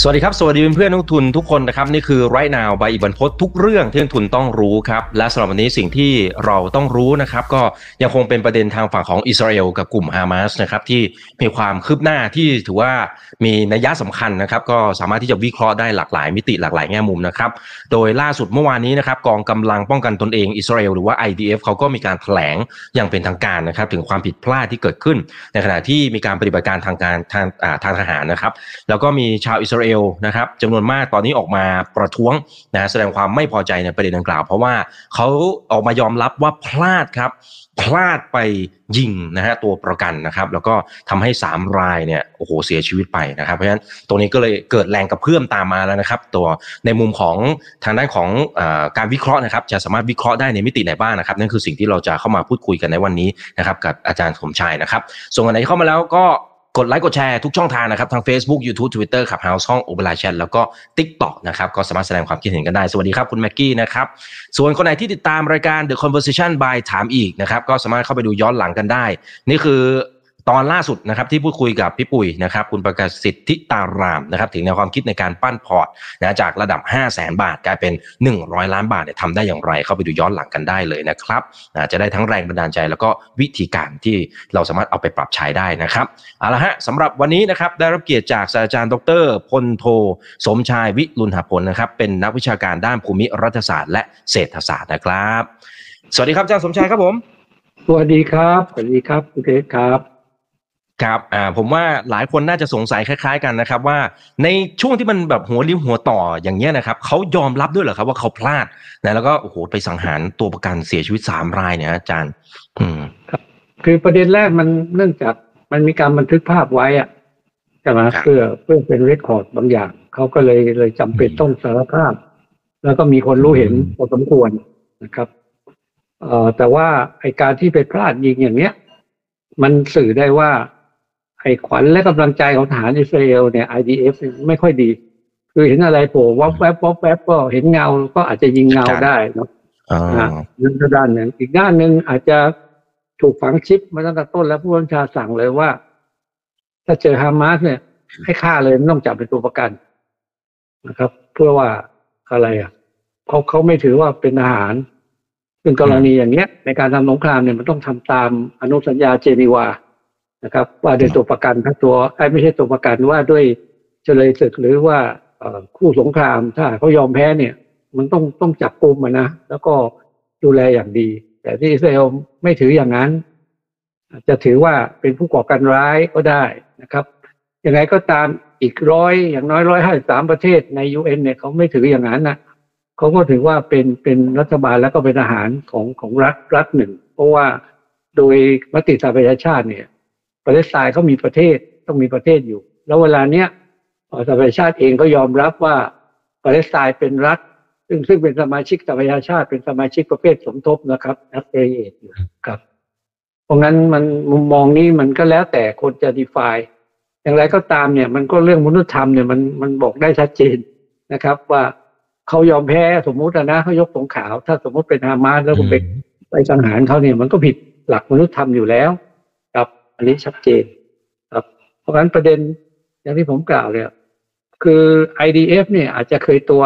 สวัสดีครับ สวัสดีเพื่อนนักทุนทุกคนนะครับ นี่คือไรนาวใบอิบันพศทุกเรื่องที่นักทุนต้องรู้ครับ และสำหรับวันนี้สิ่งที่เราต้องรู้นะครับ ก็ยังคงเป็นประเด็นทางฝั่งของอิสราเอลกับกลุ่มฮามาสนะครับที่มีความคืบหน้าที่ถือว่ามีนัยยะสำคัญนะครับ ก็สามารถที่จะวิเคราะห์ได้หลากหลายมิติหลากหลายแง่มุมนะครับ โดยล่าสุดเมื่อวานนี้นะครับกองกำลังป้องกันตนเองอิสราเอลหรือว่า IDF เขาก็มีการแถลงอย่างเป็นทางการนะครับถึงความผิดพลาดที่เกิดขึ้น ในขณะที่มีการปฏิบัติการทางการทางทางทหารนะครับแล้วก็มีชาวอิสราเอลนะครับจำนวนมากตอนนี้ออกมาประท้วงนะแสดงความไม่พอใจในประเด็นดังกล่าว เพราะว่าเขาออกมายอมรับว่าพลาดครับ พลาดไปยิงนะฮะตัวประกันนะครับ แล้วก็ทำให้ 3 รายเนี่ยโอ้โหเสียชีวิตไปนะครับ เพราะฉะนั้นตรงนี้ก็เลยเกิดแรงกระเพื่อมตามมาแล้วนะครับ ตัวในมุมของทางด้านของอการวิเคราะห์นะครับ จะสามารถวิเคราะห์ได้ในมิติไหนบ้างนะครับนั่นคือสิ่งที่เราจะเข้ามาพูดคุยกันในวันนี้นะครับ กับอาจารย์สมชายนะครับ ส่วนอันไหนเข้ามาแล้วก็ กดไลค์กดแชร์ทุกช่องทางนะครับทาง Facebook YouTube Twitter ขับ House ห้อง o อ e r ไล c แชทแล้วก็ TikTok นะครับก็สามารถแสดงความคิดเห็นกันได้ สวัสดีครับคุณแม็กกี้นะครับส่วนคนไหนที่ติดตามรายการ The Conversation by ถามอีกนะครับก็สามารถเข้าไปดูย้อนหลังกันได้ นี่คือ ตอนล่าสุดนะครับที่พูดคุยกับพี่ปุ๋ยนะครับคุณประกาศสิทธิตารามนะครับถึงแนวความคิดในการปั้นพอร์ตนะจากระดับ 5 0 0แสนบาท กลายเป็น 100 ล้านบาทเนี่ยทำได้อย่างไร เข้าไปดูย้อนหลังกันได้เลยนะครับนะจะได้ทั้งแรงบันดาลใจ แล้วก็วิธีการที่เราสามารถเอาไปปรับใช้ได้นะครับเอาละฮะสำหรับวันนี้นะครับได้รับเกียรติจากศาสตราจารย์ดรพลโท สมชายวิรุณหผลนะครับเป็นนักวิชาการด้านภูมิรัฐศาสตร์ และเศรษฐศาสตร์นะครับ สวัสดีครับอาจารย์สมชายครับผมสวัสดีครับสวัสดีครับคุณเกศครับ ครับอ่าผมว่าหลายคนน่าจะสงสัยคล้าย ๆ กันนะครับ ว่าในช่วงที่มันแบบหัวริ้วหัวต่ออย่างเงี้ยนะครับเขายอมรับด้วยเหรอครับว่าเขาพลาดนะแล้วก็โอ้โหไปสังหารตัวประกันเสียชีวิตสามรายเนี่ยอาจารย์ อืมคือประเด็นแรกมันเนื่องจากมันมีการบันทึกภาพไว้อะใช่ไหมครับเพื่อเพื่อเป็นเรคคอร์ดบางอย่างเขาก็เลยเลยจำเป็นอืมต้องสารภาพ แล้วก็มีคนรู้เห็นพอสมควรนะครับเอ่อแต่ว่าไอการที่ไปพลาดยิงอย่างเนี้ย มันสื่อได้ว่า ไอขวัญและกำลังใจของทหารอิสราเอลเนี่ย IDF ไม่ค่อยดี คือเห็นอะไรโผล่วับแวบวับแวบก็เห็นเงาก็อาจจะยิงเงาได้เนอะอ๋อนะนั่นก็ด้านหนึ่งอีกด้านหนึ่งอาจจะถูกฝังชิปมาตั้งแต่ต้นแล้วผู้บัญชาสั่งเลยว่า ถ้าเจอฮามาสเนี่ย ให้ฆ่าเลยไม่ต้องจับเป็นตัวประกันนะครับ เพื่อว่าอะไรอะเขาเขาไม่ถือว่าเป็นอาหารซึ่งกรณีอย่างเนี้ย ในการทำสงครามเนี่ยมันต้องทำตามอนุสัญญาเจนีวา นะครับ ว่าด้วยตัวประกันถ้าตัวไม่ใช่ตัวประกันว่าด้วยเฉลยศึกหรือว่าคู่สงครามถ้าเขายอมแพ้เนี่ย มันต้องต้องจับกลุ่มนะแล้วก็ดูแลอย่างดี แต่ที่อิสราเอลไม่ถืออย่างนั้น จะถือว่าเป็นผู้ก่อการร้ายก็ได้นะครับยังไงก็ตามอีกร้อยอย่างน้อยร้อยห้าสามประเทศในยูเอ็นเนี่ยเขาไม่ถืออย่างนั้นนะเขาก็ถือว่าเป็นเป็นรัฐบาลแล้วก็เป็นทหารของของรัฐรัฐหนึ่ง เพราะว่าโดยมติสหประชาชาติเนี่ย ประเทศทรายเขามีประเทศต้องมีประเทศอยู่ แล้วเวลาเนี้ยเอ่อสหประชาชาติเองก็ยอมรับว่าประเทศทรายเป็นรัฐ ซึ่งซึ่งเป็นสมาชิกสหประชาชาติเป็นสมาชิกประเภทสมทบนะครับ affiliate อยู่ครับ เพราะงั้นมันมุมมองนี้มันก็แล้วแต่คนจะ define อย่างไรก็ตามเนี่ย มันก็เรื่องมนุษยธรรมเนี่ยมันมันบอกได้ชัดเจนนะครับ ว่าเขายอมแพ้สมมุติอะนะเขายกสงขาว ถ้าสมมุติเป็นฮามาสแล้วคุณไปไปสังหารเขาเนี่ยมันก็ผิดหลักมนุษยธรรมอยู่แล้วครับ อันนี้ชัดเจนครับเพราะงั้นประเด็นอย่างที่ผมกล่าวเนี่ยคือ IDF เนี่ยอาจจะเคยตัว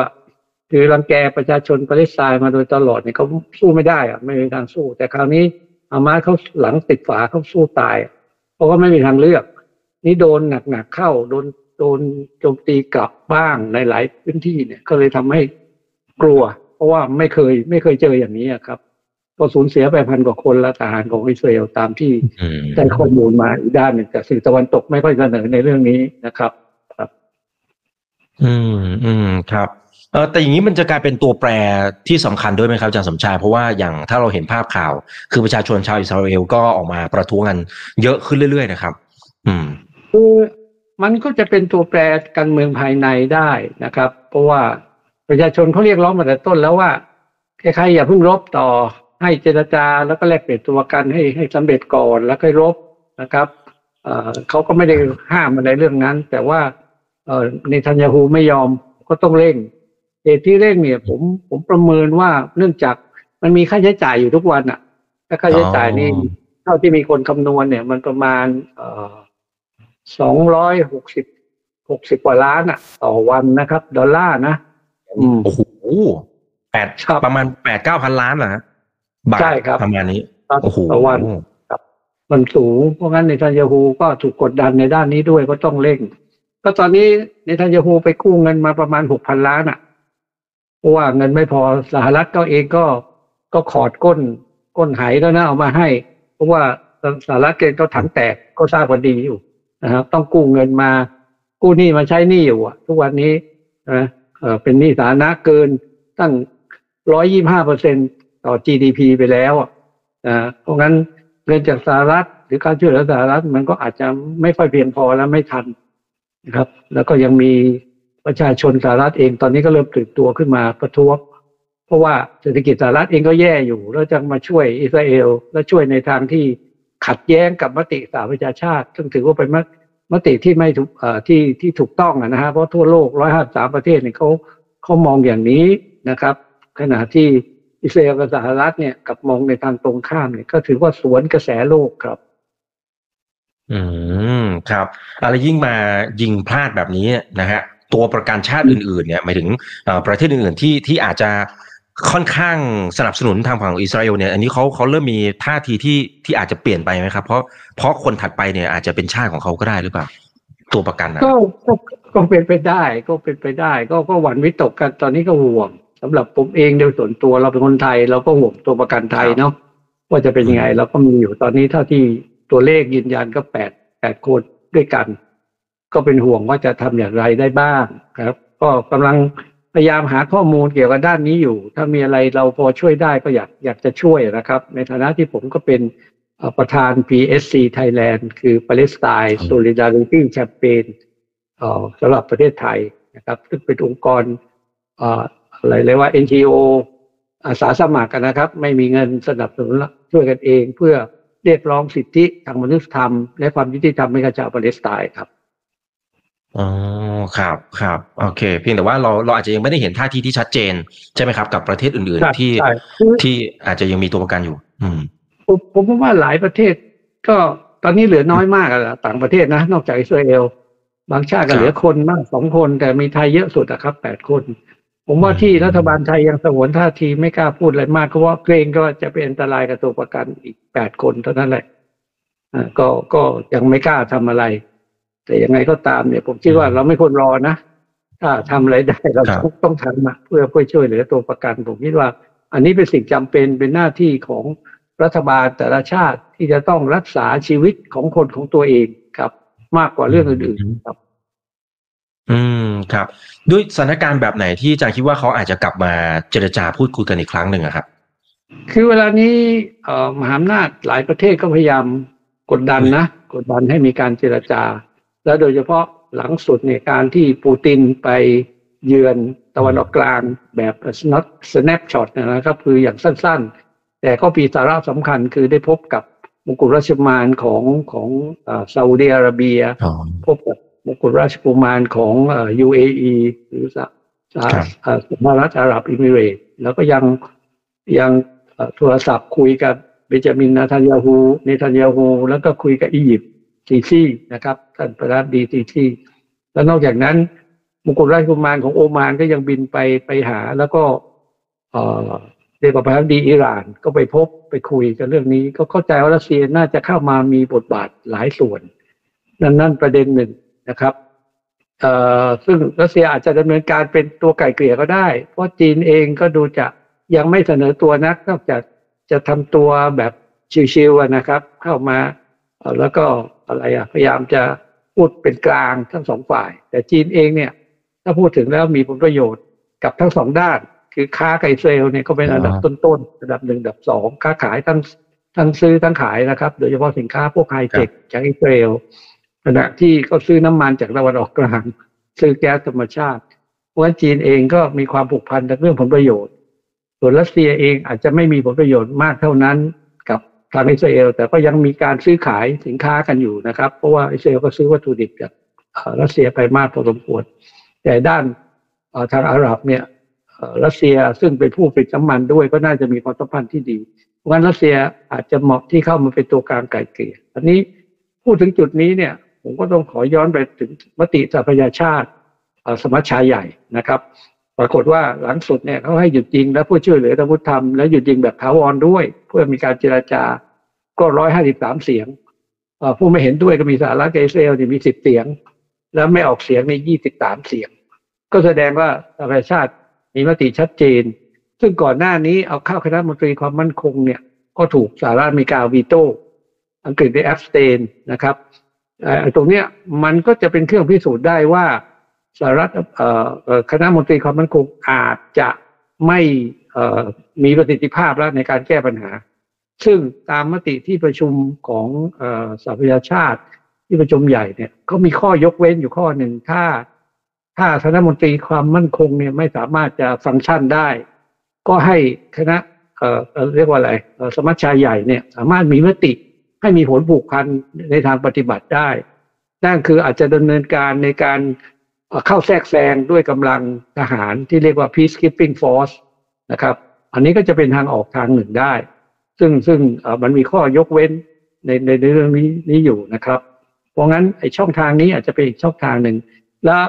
คือรังแกประชาชนปาเลสไตน์มาโดยตลอดเนี่ยเขาสู้ไม่ได้อะไม่มีทางสู้ แต่คราวนี้อามาสเขาหลังติดฝาเขาสู้ตาย เพราะว่าไม่มีทางเลือก นี่โดนหนักๆเข้าโดนโดนโจมตีกลับบ้างในหลายพื้นที่เนี่ย ก็เลยทำให้กลัว เพราะว่าไม่เคยไม่เคยเจออย่างนี้ครับ ก็สูญเสียไปพันกว่าคนและทหารของอิสราเอลตามที่อืมได้ข้อมูลมาอีกด้านหนึ่งแต่สื่อตะวันตกไม่ค่อยเสนอในเรื่องนี้นะครับอืมอืมครับเออแต่อย่างนี้มันจะกลายเป็นตัวแปรที่สำคัญด้วยไหมครับอาจารย์สมชาย เพราะว่าอย่างถ้าเราเห็นภาพข่าว คือประชาชนชาวอิสราเอลก็ออกมาประท้วงกันเยอะขึ้นเรื่อยๆนะครับ อืมคือมันก็จะเป็นตัวแปรการเมืองภายในได้นะครับ เพราะว่าประชาชนเขาเรียกร้องมาแต่ต้นแล้วว่าใครๆอย่าเพิ่งรบต่อ ให้เจรจาแล้วก็แลกเปลี่ยนตัวประกันให้ให้สำเร็จก่อนแล้วค่อยรบนะครับเอ่อเขาก็ไม่ได้ห้ามอะไรเรื่องนั้น แต่ว่าเอ่อในทันยาฮูไม่ยอมก็ต้องเร่งเหตุที่เร่งเนี่ยผมผมประเมินว่าเนื่องจากมันมีค่าใช้จ่ายอยู่ทุกวันอะถ้าค่าใช้จ่ายนี่เท่าที่มีคนคำนวณเนี่ย มันประมาณเอ่อสองร้อยหกสิบหกสิบกว่าล้านอะต่อวันนะครับ ดอลลาร์นะอืมโอ้โหแปดครับประมาณแปดเก้าพันล้านเหรอฮะ บาทใช่ครับประมาณนี้โอ้โหต่อวันมันสูง เพราะงั้นในทันยาฮูก็ถูกกดดันในด้านนี้ด้วยก็ต้องเร่ง ก็ตอนนี้ในทันยาฮูไปกู้เงินมาประมาณหกพันล้านอะเพราะว่าเงินไม่พอสหรัฐก็เองก็ก็ขอดก้นก้นไหแล้วนะเอามาให้ เพราะว่าสหรัฐเองก็ถังแตกก็ทราบกันดีอยู่นะครับ ต้องกู้เงินมากู้หนี้มาใช้หนี้อยู่อะ ทุกวันนี้นะเออเป็นหนี้สาธารณะเกินตั้งร้อยยี่ห้าเปอร์เซ็นต่ ต่อ GDP ไปแล้วอะนะเพราะงั้นเงินจากสหรัฐ หรือการช่วยเหลือสหรัฐมันก็อาจจะไม่ค่อยเพียงพอและไม่ทันนะครับ แล้วก็ยังมีประชาชนสหรัฐเองตอนนี้ก็เริ่มตื่นตัวขึ้นมาประท้วงเพราะว่าเศรษฐกิจสหรัฐเองก็แย่อยู่ แล้วจะมาช่วยอิสราเอล และช่วยในทางที่ขัดแย้งกับมติสหประชาชาติ ซึ่งถือว่าเป็นมมติที่ไม่ถูกที่ที่ถูกต้องนะฮะเพราะทั่วโลก 153 ประเทศเนี่ยเขาเขามองอย่างนี้นะครับ ขณะที่ อิสราเอลกับสหรัฐเนี่ยกับมองในทางตรงข้ามเนี่ยก็ถือว่าสวนกระแสโลกครับ อืมครับอะไรยิ่งมายิงพลาดแบบนี้นะฮะตัวประกันชาติอื่นๆเนี่ยหมายถึงเอ่อประเทศอื่นๆที่ที่อาจจะค่อนข้างสนับสนุนทางฝั่งของอิสราเอลเนี่ยอันนี้เขาเขาเริ่มมีท่าทีที่ที่อาจจะเปลี่ยนไปไหมครับ เพราะเพราะคนถัดไปเนี่ยอาจจะเป็นชาติของเขาก็ได้หรือเปล่า ตัวประกันนะก็ก็ก็เป็นไปได้ ก็เป็นไปได้ ก็ก็หวั่นวิตกกันตอนนี้ก็ห่วง สำหรับผมเองโดยส่วนตัวเราเป็นคนไทย เราก็ห่วงตัวประกันไทยเนาะว่าจะเป็นยังไง เราก็มีอยู่ตอนนี้เท่าที่ตัวเลขยืนยันก็แปดแปดคนด้วยกัน ก็เป็นห่วงว่าจะทำอย่างไรได้บ้างครับ ก็กำลังพยายามหาข้อมูลเกี่ยวกับด้านนี้อยู่ ถ้ามีอะไรเราพอช่วยได้ก็อยากอยากจะช่วยนะครับ ในฐานะที่ผมก็เป็นเอ่อประธาน PSC Thailand คือ Palestine Solidarity Campaign เอ่อสำหรับประเทศไทยนะครับ ซึ่งเป็นองค์กรเอ่ออะไรเลยกว่า NGO อาสาสมัครกันนะครับ ไม่มีเงินสนับสนุนละช่วยกันเอง เพื่อเรียกร้องสิทธิทางมนุษยธรรม และความยุติธรรมให้กับชาวปาเลสไตน์ครับอ๋อครับครับโอเค เพียงแต่ว่าเราเราอาจจะยังไม่ได้เห็นท่าทีที่ชัดเจน ใช่ไหมครับ กับประเทศอื่นใช่ๆที่ใช่คือที่อาจจะยังมีตัวประกันอยู่ อืมผมผมว่าหลายประเทศ ก็ตอนนี้เหลือน้อยมากอะล่ะต่างประเทศนะ นอกจากอิสราเอล บางชาติก็เหลือคนมากสองคน แต่มีไทยเยอะสุดอะครับแปดคน ผมว่าที่รัฐบาลไทยยังสงวนท่าทีไม่กล้าพูดอะไรมาก เพราะว่าเกรงก็จะเป็นอันตรายกับตัวประกันอีกแปดคนเท่านั้นแหละอ่าก็ก็ยังไม่กล้าทำอะไร แต่ยังไงก็ตามเนี่ย ผมคิดว่าเราไม่ควรรอนะถ้าทำอะไรได้เราครับต้องทำอะเพื่อเพื่อช่วยเหลือตัวประกัน ผมคิดว่า อันนี้เป็นสิ่งจำเป็นเป็นหน้าที่ของรัฐบาลแต่ละชาติที่จะต้องรักษาชีวิตของคนของตัวเองครับ มากกว่าเรื่องอื่นๆครับ อืมครับ ด้วยสถานการณ์แบบไหนที่อาจารย์คิดว่าเขาอาจจะกลับมาเจรจาพูดคุยกันอีกครั้งหนึ่งอะครับ คือเวลานี้เอ่อมหาอำนาจหลายประเทศก็พยายามกดดันนะ กดดันให้มีการเจรจา แล้วโดยเฉพาะหลังสุดเนี่ยการที่ปูตินไปเยือนตะวันออกกลางแบบ snap snapshot นะครับ คืออย่างสั้นๆ แต่ก็มีสาระสำคัญคือได้พบกับมงกุฎราชกุมารของของเอ่อซาอุดิอาระเบียอ๋อพบกับ มงกุฎราชกุมารของเอ่อ UAE หรือสหสหครับเอ่อสหรัฐอาหรับอิมิเรตส์แล้วก็ยังยังเอ่อโทรศัพท์คุยกับเบนจามินนาทานยาฮูเนทันยาฮูแล้วก็คุยกับอียิปต์ซีซีนะครับท่านประธานาธิบดีซีซีแล้วนอกจากนั้นมงกุฎราชกุมารของโอมานก็ยังบินไปไปหา แล้วก็เอ่อเรียกว่าประธานาธิบดีอิหร่านก็ไปพบไปคุยกันเรื่องนี้ ก็เข้าใจว่ารัสเซียน่าจะเข้ามามีบทบาทหลายส่วน นั่นนั่นประเด็นหนึ่ง นะครับเอ่อซึ่งรัสเซียอาจจะดำเนินการเป็นตัวไก่เกลี่ยก็ได้ เพราะจีนเองก็ดูจะยังไม่เสนอตัวนัก นอกจากจะทำตัวแบบชิวๆนะครับ เข้ามาแล้วก็อะไรอะพยายามจะพูดเป็นกลางทั้งสองฝ่าย แต่จีนเองเนี่ยถ้าพูดถึงแล้วมีผลประโยชน์กับทั้งสองด้าน คือค้าไก่เซลเนี่ยก็เป็นอันดับต้นๆอันดับหนึ่งอันดับสองค้าขายทั้งทั้งซื้อทั้งขายนะครับ โดยเฉพาะสินค้าพวกไฮเทคจากอิสราเอล ขณะที่ก็ซื้อน้ำมันจากตะวันออกกลาง ซื้อแก๊สธรรมชาติ เพราะฉะนั้นจีนเองก็มีความผูกพันในเรื่องผลประโยชน์ ส่วนรัสเซียเองอาจจะไม่มีผลประโยชน์มากเท่านั้นกับทางอิสราเอล แต่ก็ยังมีการซื้อขายสินค้ากันอยู่นะครับ เพราะว่าอิสราเอลก็ซื้อวัตถุดิบจากรัสเซียไปมากพอสมควร แต่ด้านทางอาหรับเนี่ยรัสเซียซึ่งเป็นผู้ผลิตน้ำมันด้วยก็น่าจะมีความสัมพันธ์ที่ดีผวันรัสเซียอาจจะเหมาะที่เข้ามาเป็นตัวกลางไกลเกลี่ยอันนี้พูดถึงจุดนี้เนี่ย ผมก็ต้องขอย้อนไปถึงมติสหประชาชาติสมัชชาใหญ่นะครับ ปรากฏว่าหลังสุดเนี่ยเขาให้หยุดยิงและผู้ช่วยเหลือทางพุทธธรรมและหยุดยิงแบบถาวรด้วย เพื่อมีการเจราจาก็ร้อยห้าสิบสามเสียงผู้ไม่เห็นด้วยก็มีสหรัฐกับอิสราเอลมีสิบเสียง แล้วไม่ออกเสียงในยี่สิบสามเสียง ก็แสดงว่าสหประชาชาติมีมติชัดเจน ซึ่งก่อนหน้านี้เอาเข้าคณะมนตรีความมั่นคงเนี่ยก็ถูกสหรัฐอเมริกาวีโต้อังกฤษได้ abstain นะครับ ตรงเนี้ยมันก็จะเป็นเครื่องพิสูจน์ได้ว่าสหรัฐคณะมนตรีความมั่นคงอาจจะไม่มีประสิทธิภาพแล้วในการแก้ปัญหา ซึ่งตามมติที่ประชุมของสหประชาชาติที่ประชุมใหญ่เนี่ยเขามีข้อยกเว้นอยู่ข้อหนึ่งถ้า ถ้าคณะมนตรีความมั่นคงเนี่ยไม่สามารถจะฟังก์ชันได้ ก็ให้คณะเอ่อเรียกว่าอะไรสมัชชาใหญ่เนี่ยสามารถมีมติ ให้มีผลผูกพันในทางปฏิบัติได้ นั่นคืออาจจะดำเนินการในการเข้าแทรกแซงด้วยกำลังทหารที่เรียกว่า peacekeeping force นะครับ อันนี้ก็จะเป็นทางออกทางหนึ่งได้ ซึ่งซึ่งมันมีข้อยกเว้นในในเรื่องนี้นี้อยู่นะครับ เพราะงั้นไอช่องทางนี้อาจจะเป็นอีกช่องทางหนึ่ง แล้ว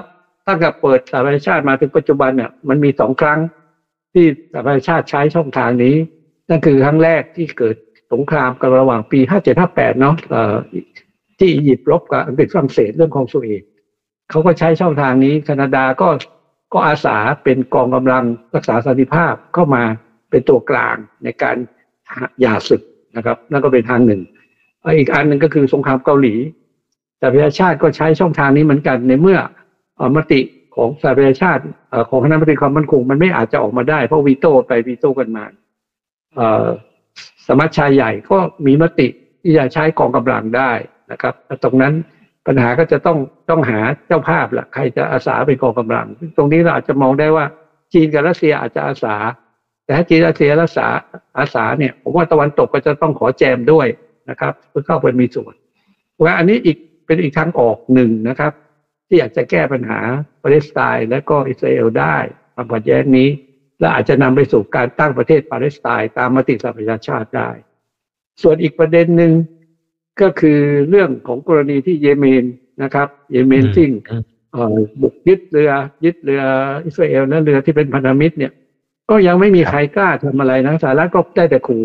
ตั้งแต่เปิดสหประชาชาติมาถึงปัจจุบันเนี่ยมันมีสองครั้งที่สหประชาชาติใช้ช่องทางนี้ นั่นคือครั้งแรกที่เกิด สงครามกันระหว่างปี 5758 เนาะที่อียิปต์รบกับอังกฤษฝรั่งเศสเรื่องของสุเอตเขาก็ใช้ช่องทางนี้แคนาดาก็ก็อาสาเป็นกองกำลังรักษาสันติภาพเข้ามาเป็นตัวกลางในการหย่าศึกนะครับ นั่นก็เป็นทางหนึ่ง อีกอันหนึ่งก็คือสงครามเกาหลีแต่ประชาชาติก็ใช้ช่องทางนี้เหมือนกันในเมื่อมติของสหประชาชาติของคณะมนตรีความมั่นคง มันไม่อาจจะออกมาได้เพราะวีโต้ไปวีโต้กันมา สมัชชาใหญ่ก็มีมติที่จะใช้กองกำลังได้นะครับตรงนั้นปัญหาก็จะต้องต้องหาเจ้าภาพละใครจะอาสาเป็นกองกำลัง ตรงนี้เราอาจจะมองได้ว่าจีนกับรัสเซียอาจจะอาสา แต่ถ้าจีนรัสเซียรักษาอาสาเนี่ยผมว่าตะวันตกก็จะต้องขอแจมด้วยนะครับเพื่อเข้าไปมีส่วนว่าอันนี้อีกเป็นอีกทางออกหนึ่งนะครับ ที่อยากจะแก้ปัญหาปาเลสไตน์และก็อิสราเอลได้ความขัดแย้งนี้ และอาจจะนำไปสู่การตั้งประเทศปาเลสไตน์ตามมติสหประชาชาติได้ ส่วนอีกประเด็นหนึ่งก็คือเรื่องของกรณีที่เยเมนนะครับ เยเมนซิ่งบุกยึดเรือยึดเรืออิสราเอลและเรือที่เป็นพันธมิตรเนี่ย ก็ยังไม่มีใครกล้าทำอะไรนะสหรัฐก็ได้แต่ขู่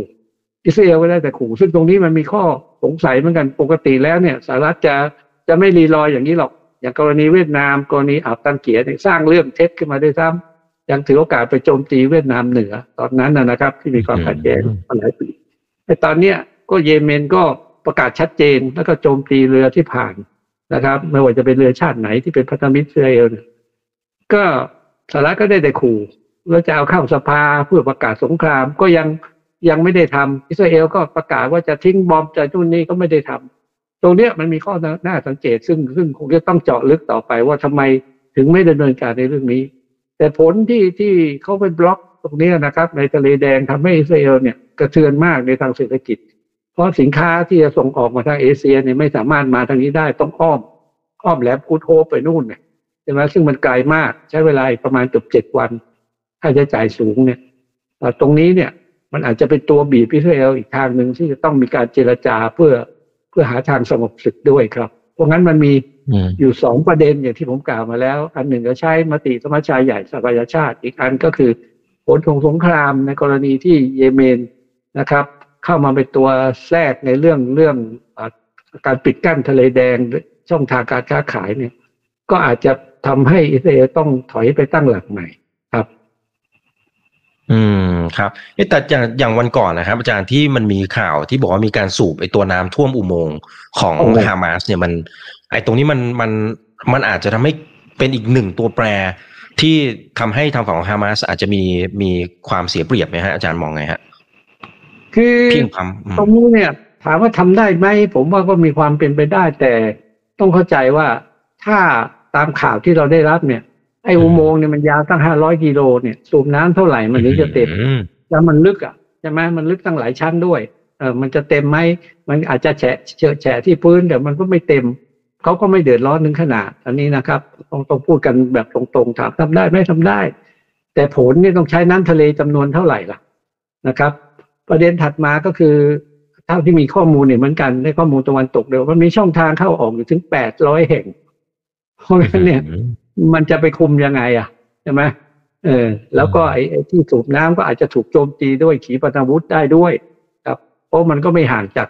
อิสราเอลก็ได้แต่ขู่ ซึ่งตรงนี้มันมีข้อสงสัยเหมือนกันปกติแล้วเนี่ยสหรัฐจะจะไม่รีรออย่างนี้หรอก อย่างกรณีเวียดนาม กรณีอับตันเกียร์สร้างเรื่องเท็จขึ้นมาได้ซ้ำ ยังถือโอกาสไปโจมตีเวียดนามเหนือ ตอนนั้นนะครับ ที่มีความขัดแย้งมาหลายปีแต่ตอนเนี้ยก็เยเมนก็ประกาศชัดเจนแล้วก็โจมตีเรือที่ผ่านนะครับ ไม่ว่าจะเป็นเรือชาติไหนที่เป็นพันธมิตรอิสราเอลเนี่ยก็สหรัฐก็ได้แต่ขู่แล้วจะเอาเข้าสภาเพื่อประกาศสงครามก็ยังยังไม่ได้ทำอิสราเอลก็ประกาศว่าจะทิ้งบอมจะนู่นนี่ก็ไม่ได้ทำตรงเนี้ยมันมีข้อน่าสังเกตซึ่งซึ่งคงจะต้องเจาะลึกต่อไปว่าทำไมถึงไม่ดำเนินการในเรื่องนี้ แต่ผลที่ที่เขาไปบล็อกตรงนี้นะครับ ในทะเลแดงทำให้อิสราเอลเนี่ยกระเทือนมากในทางเศรษฐกิจ เพราะสินค้าที่จะส่งออกมาทางเอเชียเนี่ยไม่สามารถมาทางนี้ได้ต้องอ้อม อ้อมแหลมคูโทไปนู่นเนี่ยใช่ไหมซึ่งมันไกลมากใช้เวลาประมาณเกือบเจ็ดวันค่าใช้จ่ายสูงเนี่ยตรงนี้เนี่ยมันอาจจะเป็นตัวบีบอิสราเอลอีกทางหนึ่งที่จะต้องมีการเจรจาเพื่อเพื่อหาทางสงบศึกด้วยครับ เพราะงั้นมันมี อยู่สองประเด็นอย่างที่ผมกล่าวมาแล้ว อันหนึ่งก็ใช้มติสมัชชาใหญ่สหประชาชาติ อีกอันก็คือผลของสงครามในกรณีที่เยเมนนะครับ เข้ามาเป็นตัวแทรกในเรื่องเรื่องการปิดกั้นทะเลแดงช่องทางการค้าขายเนี่ย ก็อาจจะทำให้อิสราเอลต้องถอยไปตั้งหลักใหม่ครับ อืมครับแต่อย่างอย่างวันก่อนนะครับ อาจารย์ที่มันมีข่าวที่บอกว่ามีการสูบไอตัวน้ำท่วมอุโมงค์ของฮามาสเนี่ยมัน ไอตรงนี้มันมันมันอาจจะทำให้เป็นอีกหนึ่งตัวแปรที่ทำให้ทางฝั่งของฮามาสอาจจะมีมีความเสียเปรียบไหมฮะอาจารย์มองไงฮะ คือตรงนี้เนี่ย ถามว่าทำได้ไหมผมว่าก็มีความเป็นไปได้ แต่ต้องเข้าใจว่าถ้าตามข่าวที่เราได้รับเนี่ย ไอ้อุโมงค์เนี่ยมันยาวตั้งห้าร้อยกิโลเนี่ยสูบน้ำเท่าไหร่มันถึงจะเต็มแล้วมันลึกอะใช่ไหมมันลึกตั้งหลายชั้นด้วยเออมันจะเต็มไหมมันอาจจะแฉะเฉอะแฉะที่พื้นแต่มันก็ไม่เต็ม เขาก็ไม่เดือดร้อนนึงขนาด อันนี้นะครับต้องต้องพูดกันแบบตรงๆถามทำได้ไม่ทำได้ แต่ผลนี่ต้องใช้น้ำทะเลจำนวนเท่าไหร่ล่ะนะครับ ประเด็นถัดมาก็คือเท่าที่มีข้อมูลเนี่ยเหมือนกันได้ข้อมูลตะวันตกเดียวมันมีช่องทางเข้าออกอยู่ถึงแปดร้อยแห่ง เพราะงั้นเนี่ย มันจะไปคุมยังไง อะใช่ไหมเออ แล้วก็ไอ้ไอ้ที่สูบน้ำก็อาจจะถูกโจมตีด้วยขีปนาวุธได้ด้วย ครับ เพราะมันก็ไม่ห่างจาก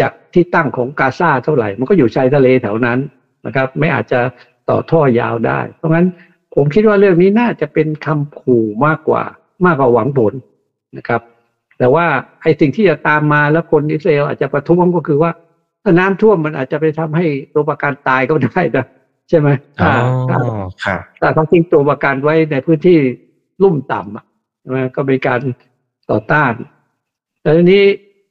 จากที่ตั้งของกาซาเท่าไหร่ มันก็อยู่ชายทะเลแถวนั้นนะครับ ไม่อาจจะต่อท่อยาวได้ เพราะงั้นผมคิดว่าเรื่องนี้น่าจะเป็นคำขู่มากกว่ามากกว่าหวังผลนะครับ แต่ว่าไอ้สิ่งที่จะตามมาแล้วคนอิสราเอลอาจจะประท้วงก็คือว่าถ้าน้ำท่วมมันอาจจะไปทำให้ตัวประกันตายก็ได้นะใช่ไหมอ๋อถ้าถ้าครับแต่เขาทิ้งตัวประกันไว้ในพื้นที่ลุ่มต่ำอะใช่ไหมก็เป็นการต่อต้านแต่ทีนี้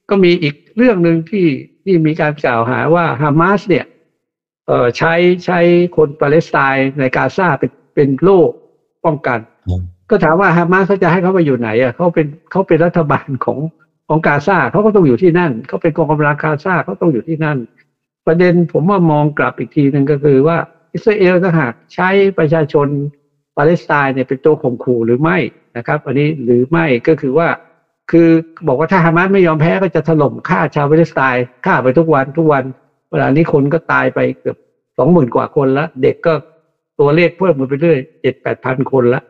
ก็มีอีกเรื่องหนึ่งที่ที่มีการกล่าวหาว่าฮามาสเนี่ยเอ่อใช้ใช้คนปาเลสไตน์ในกาซาเป็นเป็นโล่ป้องกันอืมก็ถามว่าฮามาสเขาจะให้เขาไปอยู่ไหนอะเขาเป็นเขาเป็นรัฐบาลของของกาซาเขาก็ต้องอยู่ที่นั่นเขาเป็นกองกำลังกาซาเขาต้องอยู่ที่นั่น ประเด็นผมว่ามองกลับอีกทีหนึ่งก็คือว่า อิสราเอลถ้าหากใช้ประชาชนปาเลสไตน์เนี่ยเป็นตัวข่มขู่หรือไม่นะครับ อันนี้หรือไม่ก็คือว่า คือบอกว่าถ้าฮามาสไม่ยอมแพ้ก็จะถล่มฆ่าชาวปาเลสไตน์ฆ่าไปทุกวันทุกวัน เวลานี้คนก็ตายไปเกือบสองหมื่นกว่าคนแล้วเด็กก็ตัวเลขเพิ่มขึ้นไปเรื่อยเจ็ดแปดพันคนละ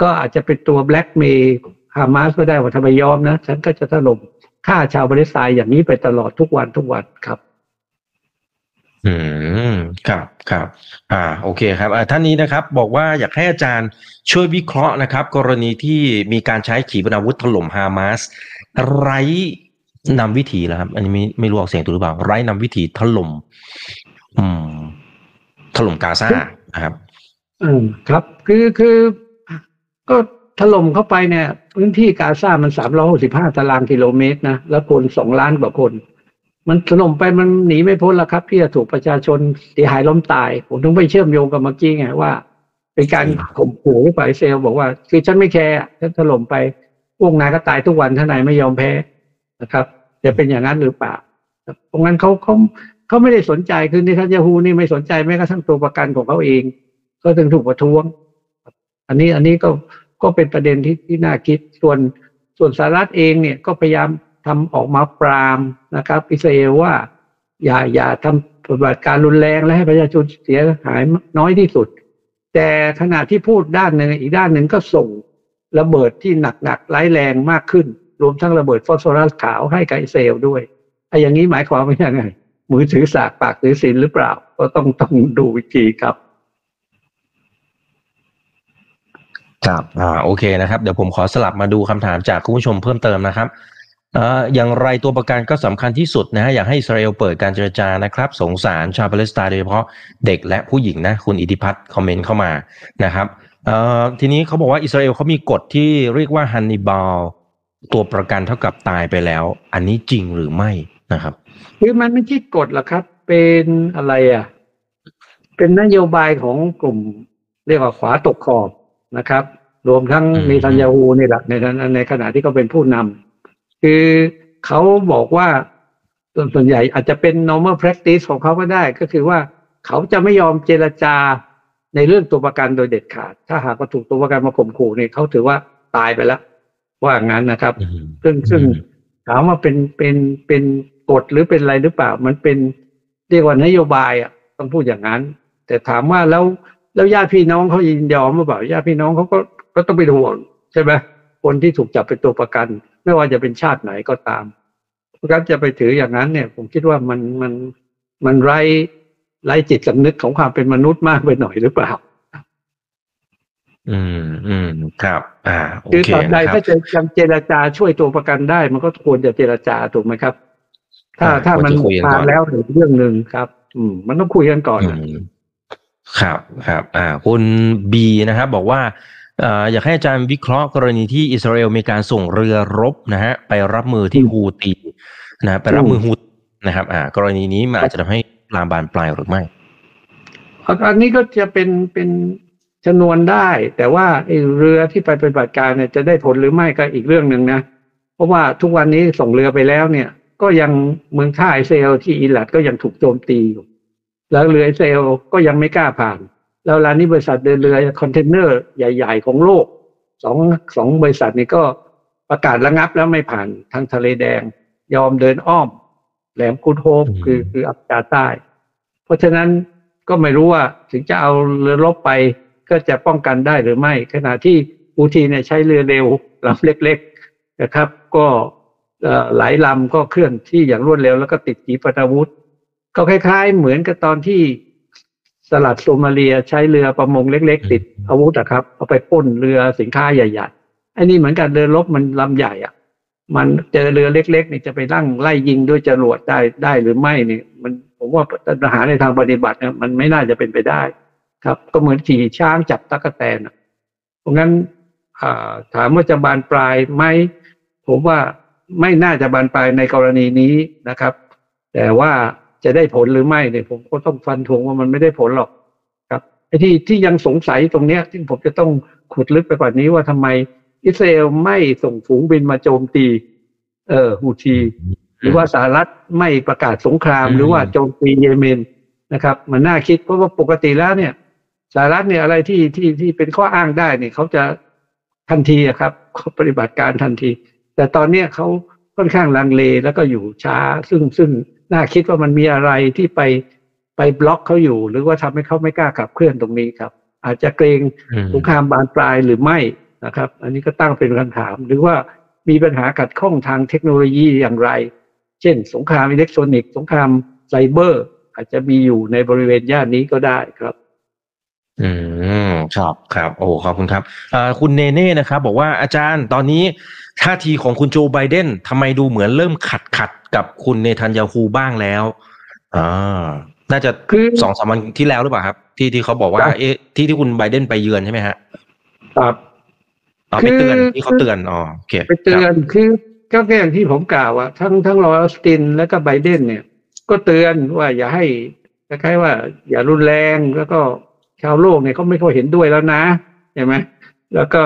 ก็อาจจะเป็นตัวแบล็กเมย์ฮามาสก็ได้ว่าทำไมยอมนะ ฉันก็จะถล่มฆ่าชาวปาเลสไตน์อย่างนี้ไปตลอดทุกวันทุกวันครับ อืมครับครับอ่าโอเคครับอ่าท่านนี้นะครับบอกว่าอยากให้อาจารย์ช่วยวิเคราะห์นะครับ กรณีที่มีการใช้ขีปนาวุธถล่มฮามาสไร้นำวิถีแล้วครับ อันนี้ไม่ไม่รู้ออกเสียงถูกหรือเปล่า ไร้นำวิถีถล่มอืมถล่มกาซานะครับอืมครับ คือคือ ก็ถล่มเข้าไปเนี่ย พื้นที่กาซามันสามร้อยหกสิบห้าตารางกิโลเมตรนะ แล้วคนสองล้านกว่าคน มันถล่มไปมันหนีไม่พ้นแล้วครับ ที่จะถูกประชาชนเสียหายล้มตาย ผมถึงไปเชื่อมโยงกับเมื่อกี้ไงว่าเป็นการข่มขู่ปาอิสราเอลบอกว่า คือฉันไม่แคร์ฉันถล่มไปพวกนายก็ตายทุกวันถ้านายไม่ยอมแพ้นะครับจะเป็นอย่างนั้นหรือเปล่าตรงนั้นเขาเขาเขาไม่ได้สนใจคือนิทันยาฮูนี่ไม่สนใจแม้กระทั่งตัวประกันของเขาเอง ก็ถึงถูกประท้วง อันนี้อันนี้ก็ก็เป็นประเด็นที่ที่น่าคิดส่วนส่วนสหรัฐเองเนี่ยก็พยายาม ทำออกมาปรามนะครับ อิสราเอลว่า อย่าอย่าทำปฏิบัติการรุนแรงและให้ประชาชนเสียหายน้อยที่สุด แต่ขณะที่พูดด้านหนึ่งอีกด้านหนึ่งก็ส่งระเบิดที่หนักๆร้ายแรงมากขึ้น รวมทั้งระเบิดฟอสฟอรัสขาวให้กับอิสราเอลด้วยไอ้อย่างนี้หมายความว่ายังไงมือถือสากปากถือศีลหรือเปล่า ก็ต้องต้องดูวิธีครับครับ อ่า โอเคนะครับ เดี๋ยวผมขอสลับมาดูคำถามจากคุณผู้ชมเพิ่มเติมนะครับ อ่ออย่างไรตัวประกันก็สำคัญที่สุดนะฮะอยากให้อิสราเอลเปิดการเจรจานะครับ สงสารชาวปาเลสไตน์โดยเฉพาะเด็กและผู้หญิงนะคุณอิทธิพัฒน์คอมเมนต์เข้ามานะครับเอ่อทีนี้เขาบอกว่าอิสราเอลเขามีกฎที่เรียกว่าฮันนิบาลตัวประกันเท่ากับตายไปแล้ว อันนี้จริงหรือไม่นะครับคือมันไม่ใช่กฎหรอกครับ เป็นอะไรอะ เป็นนโยบายของกลุ่มเรียกว่าขวาตกขอบนะครับ รวมทั้งอืมเนทันยาฮูนี่แหละในในในขณะที่เขาเป็นผู้นำ คือเขาบอกว่าส่วนส่วนใหญ่อาจจะเป็น normal practice ของเขาก็ได้ ก็คือว่าเขาจะไม่ยอมเจรจาในเรื่องตัวประกันโดยเด็ดขาด ถ้าหากว่าถูกตัวประกันมาข่มขู่เนี่ยเขาถือว่าตายไปแล้ว ว่างั้นนะครับอืมซึ่งซึ่งถามว่าเป็นเป็นเป็นกฎหรือเป็นอะไรหรือเปล่า มันเป็นเรียกว่านโยบายอะต้องพูดอย่างนั้น แต่ถามว่าแล้วแล้วญาติพี่น้องเขายินยอมหรือเปล่าญาติพี่น้องเขาก็ก็ต้องไปห่วงใช่ไหมคนที่ถูกจับเป็นตัวประกัน ไม่ว่าจะเป็นชาติไหนก็ตามเพราะฉะนั้นจะไปถืออย่างนั้นเนี่ย ผมคิดว่ามันมันมันไร้ไร้จิตสำนึกของความเป็นมนุษย์มากไปหน่อยหรือเปล่า อืมอืมครับ อ่าโอคือเคตราบใดนะครับถ้าจะยังเจรจาช่วยตัวประกันได้ มันก็ควรจะเจรจาถูกไหมครับ ถ้าอ่าถ้ามันควรจะคุยกันก่อนทางแล้วถึงเรื่องหนึ่งครับ อืม มันต้องคุยกันก่อนอืนะมครับครับ อ่า คุณบีนะครับ บอกว่าเอ่ออยากให้อาจารย์วิเคราะห์กรณีที่อิสราเอลมีการส่งเรือรบนะฮะไปรับมือที่ฮูตีนะฮะไปรับมือฮูตีนะครับ อ่า กรณีนี้มันอาจจะทำให้ลามบานปลายหรือไม่อันนี้ก็จะเป็นเป็นจำนวนได้ แต่ว่าไอ้เรือที่ไปปฏิบัติการเนี่ยจะได้ผลหรือไม่ก็อีกเรื่องหนึ่งนะ เพราะว่าทุกวันนี้ส่งเรือไปแล้วเนี่ย ก็ยังเมืองท่าอิสราเอลที่เอลัตก็ยังถูกโจมตีอยู่ แล้วเรืออิสราเอลก็ยังไม่กล้าผ่าน แล้วแล้วนี้บริษัทเดินเรือคอนเทนเนอร์ใหญ่ ๆ ของโลกสองสองบริษัทนี้ก็ประกาศระงับแล้วไม่ผ่านทางทะเลแดง ยอมเดินอ้อม แหลมกู๊ดโฮปคือคือแอฟริกาใต้ เพราะฉะนั้นก็ไม่รู้ว่าถึงจะเอาเรือรบไปก็จะป้องกันได้หรือไม่ ขณะที่อูทีเนี่ยใช้เรือเร็วลำเล็ก ๆนะครับ ก็หลายลำก็เคลื่อนที่อย่างรวดเร็วแล้วก็ติดขีปนาวุธ ก็คล้าย ๆ เหมือนกับตอนที่ สลัดโซมาเลียใช้เรือประมงเล็ก ๆ ติดอาวุธอะครับ เอาไปป้นเรือสินค้าใหญ่ๆอันนี้เหมือนกันเรือรบมันลำใหญ่อะมันเจอเรือเล็กๆนี่จะไปนั่งไล่ยิงด้วยจรวดได้ได้หรือไม่เนี่ยมันผมว่าปัญหาในทางปฏิบัติเนี่ยมันไม่น่าจะเป็นไปได้ ครับ ก็เหมือนขี่ช้างจับตะกแตนเพราะงั้นถามว่าจะบานปลายไหมผมว่าไม่น่าจะบานปลายในกรณีนี้นะครับ แต่ว่า จะได้ผลหรือไม่เนี่ยผมก็ต้องฟันธงว่ามันไม่ได้ผลหรอกครับไอ้ที่ที่ยังสงสัยตรงเนี้ยที่ผมจะต้องขุดลึกไปกว่านี้ว่าทำไมอิสราเอลไม่ส่งฝูงบินมาโจมตี เออฮูที หรือว่าสหรัฐไม่ประกาศสงครามหรือว่าโจมตีเยเมนนะครับ มันน่าคิดเพราะว่าปกติแล้วเนี่ยสหรัฐเนี่ยอะไรที่ที่ที่เป็นข้ออ้างได้เนี่ยเขาจะทันทีครับเขาปฏิบัติการทันที แต่ตอนเนี้ยเขาค่อนข้างลังเลแล้วก็อยู่ช้า ซึ่งซึ่ง น่าคิดว่ามันมีอะไรที่ไปไปบล็อกเขาอยู่ หรือว่าทำให้เขาไม่กล้าขับเคลื่อนตรงนี้ครับ อาจจะเกรงสงครามบานปลายหรือไม่นะครับ อันนี้ก็ตั้งเป็นคำถาม หรือว่ามีปัญหาขัดข้องทางเทคโนโลยีอย่างไร เช่น สงครามอิเล็กทรอนิกส์สงครามไซเบอร์ อาจจะมีอยู่ในบริเวณย่านนี้ก็ได้ครับอืมครับครับโอ้ขอบคุณครับคุณเนเน่นะครับ บอกว่าอาจารย์ตอนนี้ท่าทีของคุณโจไบเดนทำไมดูเหมือนเริ่มขัดขัด กับคุณเนทันยาฮูบ้างแล้วอ่าน่าจะสองสามวันที่แล้วหรือเปล่าครับ ที่ที่เขาบอกว่า เอ๊ะที่ที่คุณไบเดนไปเยือนใช่ไหมฮะครับอ๋อไปเตือนที่เขาเตือนอ๋อโอเคไปเตือนคือก็แค่อย่างที่ผมกล่าวว่าทั้งทั้งรอยออสตินและก็ไบเดนเนี่ย ก็เตือนว่าอย่าให้คล้ายๆว่า อย่ารุนแรงแล้วก็ชาวโลกเนี่ยเขาไม่ค่อยเห็นด้วยแล้วนะใช่ไหมแล้วก็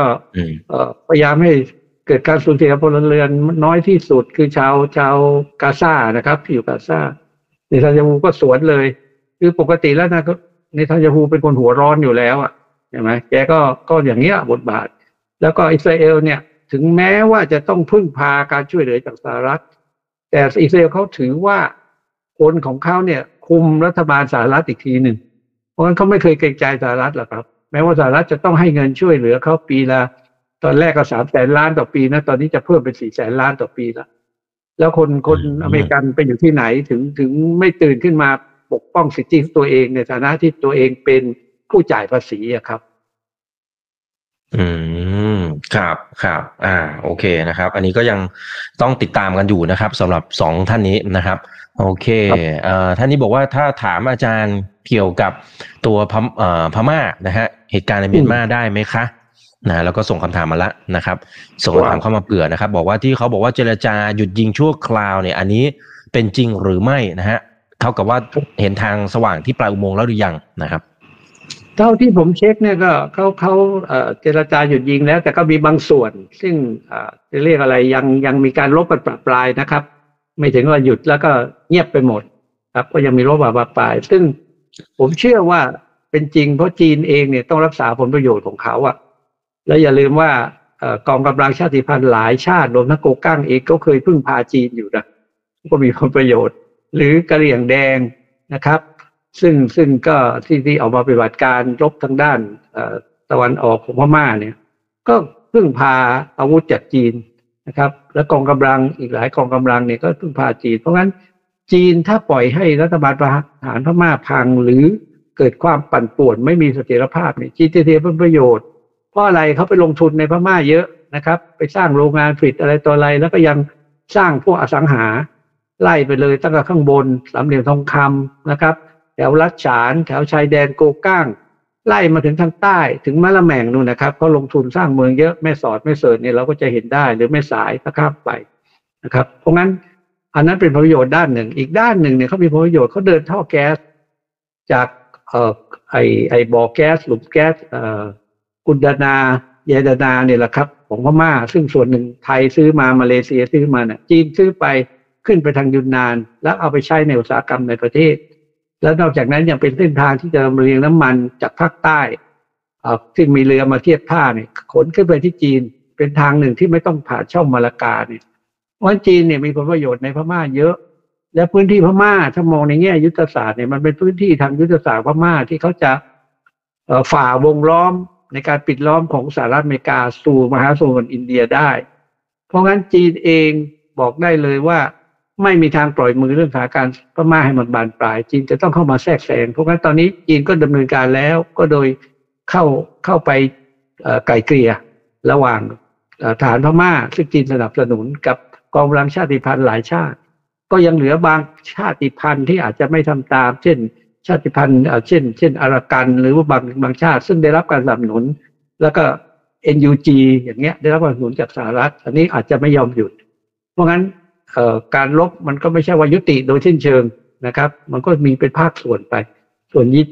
พยายามให้เกิดการสูญเสียพลเรือนน้อยที่สุดคือชาวชาวกาซานะครับที่อยู่กาซาในทันยาฮูก็สวนเลย คือปกติแล้วนะในทันยาฮูเป็นคนหัวร้อนอยู่แล้วอะใช่ไหมแกก็ก็อย่างเงี้ยบทบาท แล้วก็อิสราเอลเนี่ยถึงแม้ว่าจะต้องพึ่งพาการช่วยเหลือจากสหรัฐ แต่อิสราเอลเขาถือว่าคนของเขาเนี่ยคุมรัฐบาลสหรัฐอีกทีหนึ่งเพราะฉะนั้นเขาไม่เคยเกรงใจสหรัฐหรอกครับ แม้ว่าสหรัฐจะต้องให้เงินช่วยเหลือเขาปีละ ตอนแรกก็สามแสนล้านต่อปีนะ ตอนนี้จะเพิ่มเป็นสี่แสนล้านต่อปีแล้วแล้วคนคนอเมริกันไปอยู่ที่ไหนถึงถึงไม่ตื่นขึ้นมาปกป้องสิทธิของตัวเองในฐานะที่ตัวเองเป็นผู้จ่ายภาษีอะครับ อืม ครับครับ อ่า โอเคนะครับ อันนี้ก็ยังต้องติดตามกันอยู่นะครับสำหรับสองท่านนี้นะครับ โอเคเอ่อท่านนี้บอกว่าถ้าถามอาจารย์เกี่ยวกับตัวพพม่านะฮะเหตุการณ์ในเมียนมาได้ไหมคะ นะแล้วก็ส่งคำถามมาละนะครับ ส่งคำถามเข้ามาเผื่อนะครับ บอกว่าที่เขาบอกว่าเจรจาหยุดยิงชั่วคราวเนี่ย อันนี้เป็นจริงหรือไม่นะฮะเท่ากับว่าเห็นทางสว่างที่ปลายอุโมงค์แล้วหรือยังนะครับ เท่าที่ผมเช็คเนี่ยก็เขาเขาเจรจาหยุดยิงแล้ว แต่ก็มีบางส่วน ซึ่งจะเรียกอะไรยังยังมีการลบปรับปลายนะครับ ไม่ถึงว่าหยุดแล้วก็เงียบไปหมด ครับ ก็ยังมีลบปรับปลาย ซึ่งผมเชื่อว่าเป็นจริงเพราะจีนเองเนี่ยต้องรักษาผลประโยชน์ของเขาอะ แล้วอย่าลืมว่ากองกำลังชาติพันธุ์หลายชาติรวมทั้งโกกั้งเองก็เคยพึ่งพาจีนอยู่นะก็มีผลประโยชน์ หรือกะเหรี่ยงแดงนะครับ ซึ่งซึ่งก็ที่ที่ออกมาปฏิบัติการรบทางด้านตะวันออกของพม่าเนี่ย ก็พึ่งพาอาวุธจากจีนนะครับ และกองกำลังอีกหลายกองกำลังเนี่ยก็พึ่งพาจีน เพราะงั้นจีนถ้าปล่อยให้รัฐบาลประหารพม่าพังหรือเกิดความปั่นป่วนไม่มีเสถียรภาพเนี่ยจีนจะเสียผลประโยชน์ เพราะอะไรเขาไปลงทุนในพม่าเยอะนะครับ ไปสร้างโรงงานผลิตอะไรตัวอะไร แล้วก็ยังสร้างพวกอสังหา ไล่ไปเลยตั้งแต่ข้างบนสามเหลี่ยมทองคำนะครับ แถวลัดฉาน แถวชายแดนโกก้าง ไล่มาถึงทางใต้ถึงมะละแมงนู่นนะครับเขาลงทุนสร้างเมืองเยอะแม่สอดแม่เสิร์เนี่ยเราก็จะเห็นได้หรือแม่สายถ้าข้ามไปนะครับ เพราะงั้นอันนั้นเป็นประโยชน์ด้านหนึ่ง อีกด้านหนึ่งเนี่ยเขามีประโยชน์เขาเดินท่อแก๊ส จากเอ่อไอไอบ่อแก๊สหลุมแก๊สเอ่อ กุดานาเยดานาเนี่ยแหละครับ ของพม่า ซึ่งส่วนหนึ่งไทยซื้อมามาเลเซียซื้อมาเนี่ยจีนซื้อไปขึ้นไปทางยุนนาน แล้วเอาไปใช้ในอุตสาหกรรมในประเทศ แล้วนอกจากนั้นยังเป็นเส้นทางที่จะลำเลียงน้ำมันจากภาคใต้ซึ่งมีเรือมาเทียบท่าเนี่ยขนขึ้นไปที่จีนเป็นทางหนึ่งที่ไม่ต้องผ่านช่องมาลากาเนี่ยว่าจีนเนี่ยมีผลประโยชน์ในพม่าเยอะ และพื้นที่พม่าถ้ามองในแง่ยุทธศาสตร์เนี่ยมันเป็นพื้นที่ทางยุทธศาสตร์พม่าที่เขาจะฝ่าวงล้อม ในการปิดล้อมของสหรัฐอเมริกาสู่มหาสมุทรอินเดียได้ เพราะงั้นจีนเองบอกได้เลยว่าไม่มีทางปล่อยมือเรื่องสถานการณ์พม่าให้มันบานปลาย จีนจะต้องเข้ามาแทรกแซงเพราะงั้นตอนนี้จีนก็ดำเนินการแล้วก็โดยเข้าเข้าไปไกลเกลี่ยระหว่างฐานพม่า ซึ่งจีนสนับสนุนกับกองกำลังชาติพันธุ์หลายชาติ ก็ยังเหลือบางชาติพันธุ์ที่อาจจะไม่ทำตาม เช่น ชาติพันธุ์เช่น เช่นอารากันหรือว่าบางบางชาติ ซึ่งได้รับการสนับสนุน แล้วก็ NUG อย่างเงี้ยได้รับการสนับสนุนจากสหรัฐ อันนี้อาจจะไม่ยอมหยุด เพราะงั้นการลบมันก็ไม่ใช่ว่ายุติโดยสิ้นเชิงนะครับ มันก็มีเป็นภาคส่วนไป ส่วนยิ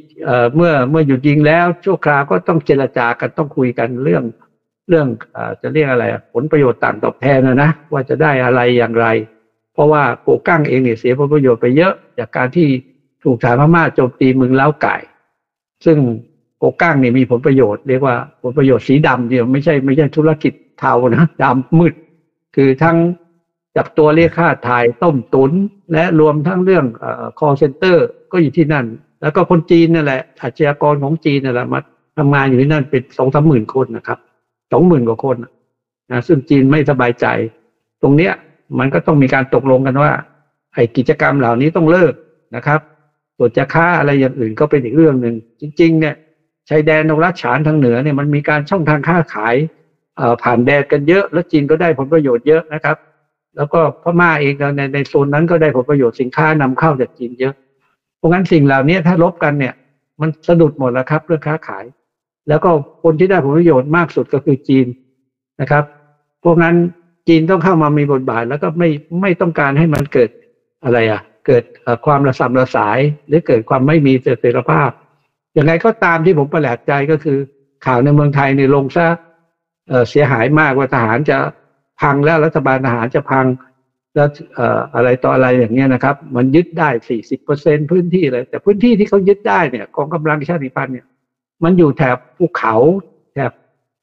เมื่อเมื่อหยุดยิงแล้วชั่วคราวก็ต้องเจรจากันต้องคุยกันเรื่องเรื่องอจะเรียกอะไรผลประโยชน์ต่างตอบแทนนะนะว่าจะได้อะไรอย่างไร เพราะว่าโกกั้งเองเนี่ยเสียผลประโยชน์ไปเยอะจากการที่ ถูกฐานพม่าโจมตีเมืองเล้าไก่ ซึ่งโกกั้งเนี่ยมีผลประโยชน์เรียกว่าผลประโยชน์สีดำเดียวไม่ใช่ไม่ใช่ธุรกิจเทานะดำมืด คือทั้งจับตัวเรียกค่าถ่ายต้มตุน และรวมทั้งเรื่องอ call center ก็อยู่ที่นั่น แล้วก็คนจีนนั่นแหละอาชญากรของจีนนั่นแหละมาทำงานอยู่ที่นั่นเป็นสองสามหมื่นคนนะครับสองหมื่นกว่าคนนะซึ่งจีนไม่สบายใจ ตรงเนี้ยมันก็ต้องมีการตกลงกันว่าไอ้กิจกรรมเหล่านี้ต้องเลิกนะครับ ส่วนจะค้าอะไรอย่างอื่นก็เป็นอีกเรื่องหนึ่งจริง ๆ เนี่ยชายแดนตรงรัชฉานทางเหนือเนี่ยมันมีการช่องทางค้าขายผ่านแดนกันเยอะ แล้วจีนก็ได้ผลประโยชน์เยอะนะครับ แล้วก็พม่าเองในในโซนนั้นก็ได้ผลประโยชน์สินค้านำเข้าจากจีนเยอะ เพราะงั้นสิ่งเหล่านี้ถ้าลบกันเนี่ย มันสะดุดหมดแล้วครับเรื่องค้าขาย แล้วก็คนที่ได้ผลประโยชน์มากสุดก็คือจีนนะครับพวกนั้นจีนต้องเข้ามามีบทบาทแล้วก็ไม่ไม่ต้องการให้มันเกิดอะไรอะ เกิดความระสำระสาย หรือเกิดความไม่มีเสถียรภาพอย่างไรก็ตามที่ผมประหลาดใจก็คือ ข่าวในเมืองไทยในลงซะเสียหายมากว่าทหารจะพังแล้วรัฐบาลทหารจะพังแล้วอะไรต่ออะไรอย่างเงี้ยนะครับ มันยึดได้สี่สิบเปอร์เซ็นพื้นที่เลย แต่พื้นที่ที่เขายึดได้เนี่ยกองกำลังชาติพันธุ์เนี่ย มันอยู่แถบภูเขาแถบ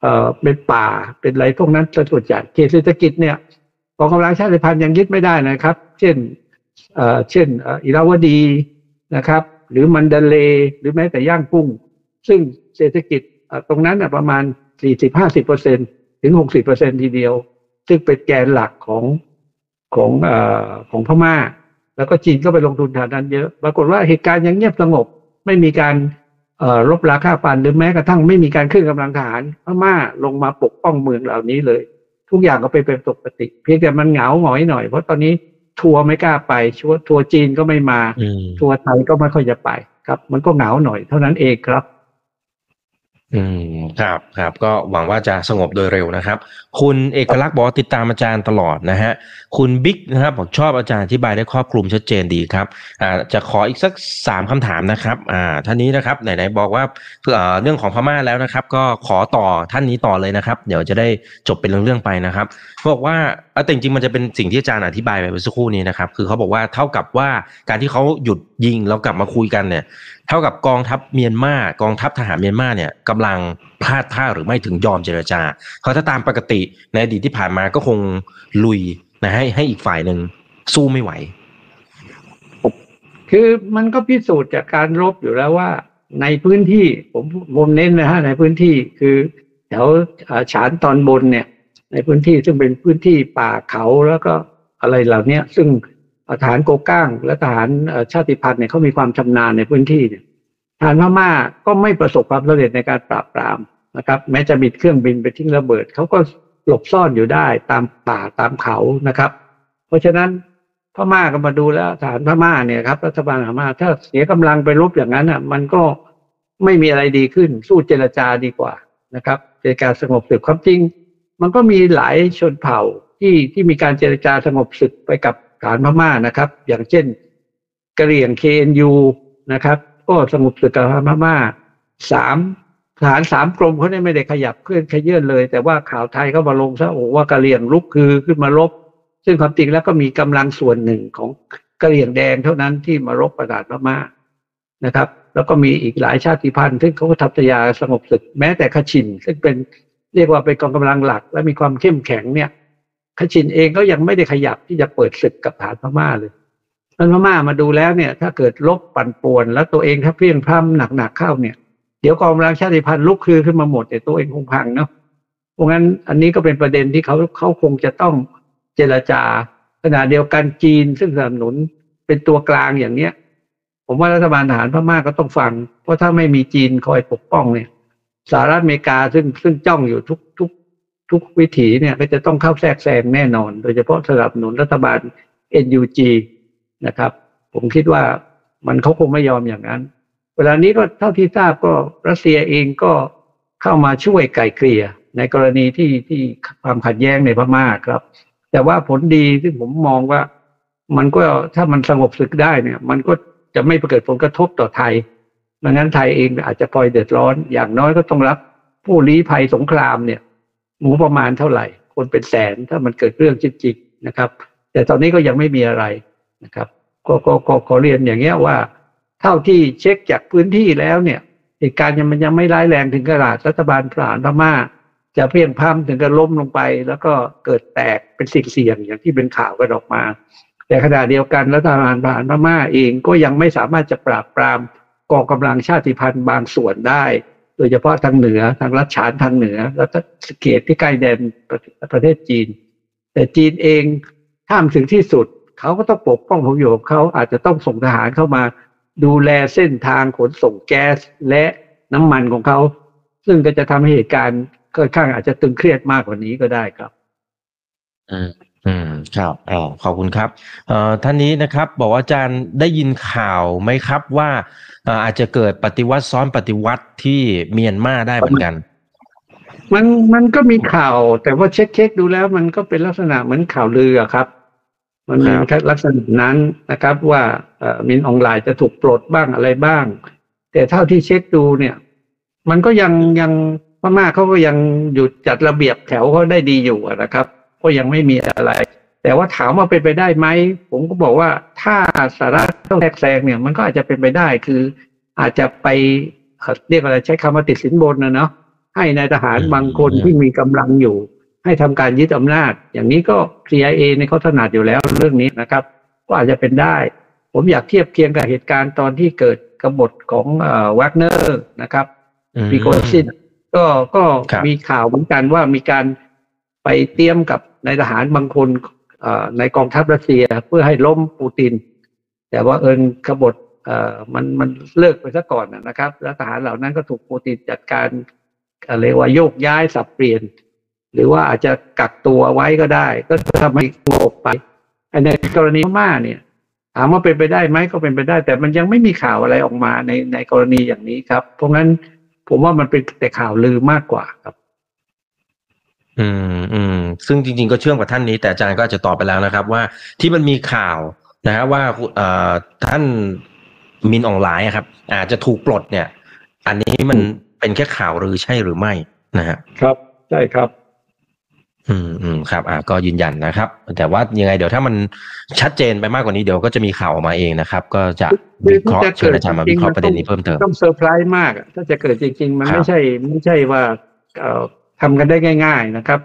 เอ่อเป็นป่าเป็นอะไรพวกนั้นส่วนใหญ่เขตเศรษฐกิจเนี่ยกองกำลังชาติพันธุ์ยังยึดไม่ได้นะครับ เช่น เช่นอิราวดีนะครับ หรือมันเดเล หรือแม้แต่ย่างกุ้ง ซึ่งเศรษฐกิจตรงนั้นประมาณ 40-50เปอร์เซ็นถึง 60เปอร์เซ็นทีเดียว ซึ่งเป็นแกนหลักของของอของพม่า แล้วก็จีนก็ไปลงทุนทางนั้นเยอะ ปรากฏว่าเหตุการณ์ยังเงียบสงบ ไม่มีการรบราค่าฟันหรือแม้กระทั่งไม่มีการขึ้นกำลังทหารพม่าลงมาปกป้องเมืองเหล่านี้เลย ทุกอย่างก็ไปเป็นปกติ เพียงแต่มันเหงาหงอยหน่อย เพราะตอนนี้ ทัวร์ไม่กล้าไปชัวทัวร์จีนก็ไม่มา ทัวร์ไทยก็ไม่ค่อยจะไปครับ มันก็เหงาหน่อยเท่านั้นเองครับ อืมครับครับก็หวังว่าจะสงบโดยเร็วนะครับ คุณเอกลักษณ์บอกติดตามอาจารย์ตลอดนะฮะคุณบิ๊กนะครับบอกชอบอาจารย์อธิบายได้ครอบคลุมชัดเจนดีครับอ่าจะขออีกสักสามคำถามนะครับอ่าท่านนี้นะครับไหนๆบอกว่าเอ่อเรื่องของพม่าแล้วนะครับ ก็ขอต่อท่านนี้ต่อเลยนะครับ เดี๋ยวจะได้จบเป็นเรื่องๆไปนะครับบอกว่าแต่จริงๆมันจะเป็นสิ่งที่อาจารย์อธิบายไปเมื่อสักครู่นี้นะครับคือเขาบอกว่าเท่ากับว่าการที่เขาหยุดยิงแล้วกลับมาคุยกันเนี่ย เท่ากับกองทัพเมียนมากองทัพทหารเมียนมาเนี่ยกำลังพลาดท่าหรือไม่ถึงยอมเจรจาเพราะถ้าตามปกติในอดีตที่ผ่านมาก็คงลุยนะให้ให้อีกฝ่ายหนึ่งสู้ไม่ไหว คือมันก็พิสูจน์จากการรบอยู่แล้วว่า ในพื้นที่ผมผมเน้นนะฮะในพื้นที่คือแถวฉานตอนบนเนี่ย ในพื้นที่ซึ่งเป็นพื้นที่ป่าเขาแล้วก็อะไรเหล่านี้ซึ่ง ทหารโกก้าง และทหารชาติพันธุ์เนี่ยเขามีความชำนาญในพื้นที่เนี่ยทหารพม่าก็ไม่ประสบความสำเร็จในการปราบปรามนะครับ แม้จะมีเครื่องบินไปทิ้งระเบิดเขาก็หลบซ่อนอยู่ได้ตามป่าตามเขานะครับ เพราะฉะนั้นพม่าก็มาดูแล้วทหารพม่าเนี่ยครับรัฐบาลพม่าถ้าเสียกำลังไปรบอย่างนั้นอะ มันก็ไม่มีอะไรดีขึ้น สู้เจรจาดีกว่านะครับเจรจาสงบศึกความจริง มันก็มีหลายชนเผ่าที่ที่มีการเจรจาสงบศึกไปกับ ฐานพม่านะครับ อย่างเช่นกะเหรี่ยง KNU นะครับก็สงบศึกกับพม่าสามทหารสามกรมเขาเนี่ยไม่ได้ขยับเคลื่อนขยื่นเลย แต่ว่าข่าวไทยก็มาลงซะโอ้ว่ากะเหรี่ยงลุกคือขึ้นมารบซึ่งความจริงแล้วก็มีกำลังส่วนหนึ่งของกะเหรี่ยงแดงเท่านั้นที่มารบประกาศพม่านะครับ แล้วก็มีอีกหลายชาติพันธุ์ซึ่งเขาก็ทัพยาสงบศึกแม้แต่ขชินซึ่งเป็นเรียกว่าเป็นกองกำลังหลัก และมีความเข้มแข็งเนี่ย คชินเองก็ยังไม่ได้ขยับที่จะเปิดศึกกับฐานพม่าเลยท่านพม่ามาดูแล้วเนี่ย ถ้าเกิดลบปั่นป่วน แล้วตัวเองถ้าเพี้ยงพร่ำหนักๆเข้าเนี่ย เดี๋ยวกองกำลังชาติพันธุ์ลุกคือขึ้นมาหมดแต่ตัวเองคงพังเนาะเพราะงั้นอันนี้ก็เป็นประเด็นที่เขาเขาคงจะต้องเจรจาขณะเดียวกันจีนซึ่งสนับสนุนเป็นตัวกลางอย่างเนี้ย ผมว่ารัฐบาลทหารพม่าก็ต้องฟัง เพราะถ้าไม่มีจีนคอยปกป้องเนี่ยสหรัฐอเมริกาซึ่งซึ่งจ้องอยู่ทุกทุก ทุกวิถีเนี่ยก็จะต้องเข้าแทรกแซงแน่นอน โดยเฉพาะสนับสนุนรัฐบาล NUG นะครับ ผมคิดว่ามันเขาคงไม่ยอมอย่างนั้น เวลานี้ก็เท่าที่ทราบก็รัสเซียเองก็เข้ามาช่วยไก่เกลี่ยในกรณีที่ที่ความขัดแย้งในพม่าครับ แต่ว่าผลดีที่ผมมองว่า มันก็ถ้ามันสงบศึกได้เนี่ย มันก็จะไม่เกิดผลกระทบต่อไทยดังนั้นไทยเองอาจจะพลอยเดือดร้อน อย่างน้อยก็ต้องรับผู้ลี้ภัยสงครามเนี่ย หมูประมาณเท่าไหร่ คนเป็นแสนถ้ามันเกิดเรื่องจริงๆนะครับ แต่ตอนนี้ก็ยังไม่มีอะไรนะครับ ก็ก็ก็ขอเรียนอย่างเงี้ยว่า เท่าที่เช็คจากพื้นที่แล้วเนี่ยเหตุการณ์ยังมันยังไม่ร้ายแรงถึงขนาดรัฐบาลทหารพม่าจะเพียงพ้ำถึงกับล้มลงไป แล้วก็เกิดแตกเป็นสิ่งเสี่ยงอย่างที่เป็นข่าวกันออกมา แต่ขณะเดียวกันรัฐบาลทหารพม่าเองก็ยังไม่สามารถจะปราบปรามกองกำลังชาติพันธุ์บางส่วนได้ โดยเฉพาะทางเหนือทางรัชฉานทางเหนือ แล้วก็เกตที่ใกล้แดนประเทศจีน แต่จีนเองถ้ามถึงที่สุด เขาก็ต้องปกป้องผลประโยชน์เขาอาจจะต้องส่งทหารเข้ามา ดูแลเส้นทางขนส่งแก๊สและน้ำมันของเขา ซึ่งก็จะทำให้เหตุการณ์ค่อนข้างอาจจะตึงเครียดมากกว่านี้ก็ได้ครับอืม อืมครับอ๋อขอบคุณครับเอ่อท่านนี้นะครับ บอกว่าอาจารย์ได้ยินข่าวไหมครับว่าอาจจะเกิดปฏิวัติซ้อนปฏิวัติที่เมียนมาได้เหมือนกัน มันมันก็มีข่าว แต่ว่าเช็คเช็คดูแล้ว มันก็เป็นลักษณะเหมือนข่าวลือครับ มันมีลักษณะนั้นนะครับ ว่าเอ่อมินออนไลน์จะถูกปลดบ้างอะไรบ้าง แต่เท่าที่เช็คดูเนี่ย มันก็ยังยังพม่าเขาก็ยังอยู่จัดระเบียบแถวเขาได้ดีอยู่นะครับ ก็ยังไม่มีอะไร แต่ว่าถามว่าเป็นไปได้ไหม ผมก็บอกว่าถ้าสาระต้องแทรกแซงเนี่ย มันก็อาจจะเป็นไปได้คืออาจจะไปเอ่อเรียกอะไรใช้คำว่าติดสินบนนะเนาะให้นายทหารอืมบางคนที่มีกำลังอยู่ ให้ทำการยึดอำนาจ อย่างนี้ก็ CIA ในยเขาถนัดอยู่แล้วเรื่องนี้นะครับ ก็อาจจะเป็นได้ ผมอยากเทียบเคียงกับเหตุการณ์ตอนที่เกิดกบฏของเอ่อวากเนอร์นะครับอืมปริโกชินก็ก็ครับมีข่าวเหมือนกันว่ามีการ ไปเตรียมกับนายทหารบางคนในกองทัพรัสเซียเพื่อให้ล้มปูติน แต่บังเอิญกบฏมันมันเลิกไปซะก่อนนะครับ แล้วทหารเหล่านั้นก็ถูกปูตินจัดการอะไรยกว่าโยกย้ายสับเปลี่ยน หรือว่าอาจจะกักตัวไว้ก็ได้ ก็ทำให้ตัวออกไปในกรณีพม่าเนี่ยถามว่าเป็นไปได้ไหมก็เป็นไปได้ แต่มันยังไม่มีข่าวอะไรออกมาในในกรณีอย่างนี้ครับ เพราะงั้นผมว่ามันเป็นแต่ข่าวลือมากกว่าครับ อืมอืมซึ่งจริง ๆ ก็เชื่อมกับท่านนี้ แต่อาจารย์ก็อาจจะตอบไปแล้วนะครับ ว่าที่มันมีข่าวนะฮะว่าเอ่อท่านมินออนไลน์อะครับ อาจจะถูกปลดเนี่ย อันนี้มันเป็นแค่ข่าวหรือใช่หรือไม่นะฮะครับใช่ครับ อืมอืมครับ อ่าก็ยืนยันนะครับ แต่ว่ายังไงเดี๋ยวถ้ามันชัดเจนไปมากกว่านี้เดี๋ยวก็จะมีข่าวออกมาเองนะครับ ก็จะวิเคราะห์เชิญอาจารย์มาวิเคราะห์ประเด็นนี้เพิ่มเติมต้องเซอร์ไพรส์มากอะถ้าจะเกิดจริง ๆ มันครับไม่ใช่ ไม่ใช่ว่าเอ่อ ทำกันได้ง่าย ๆนะครับ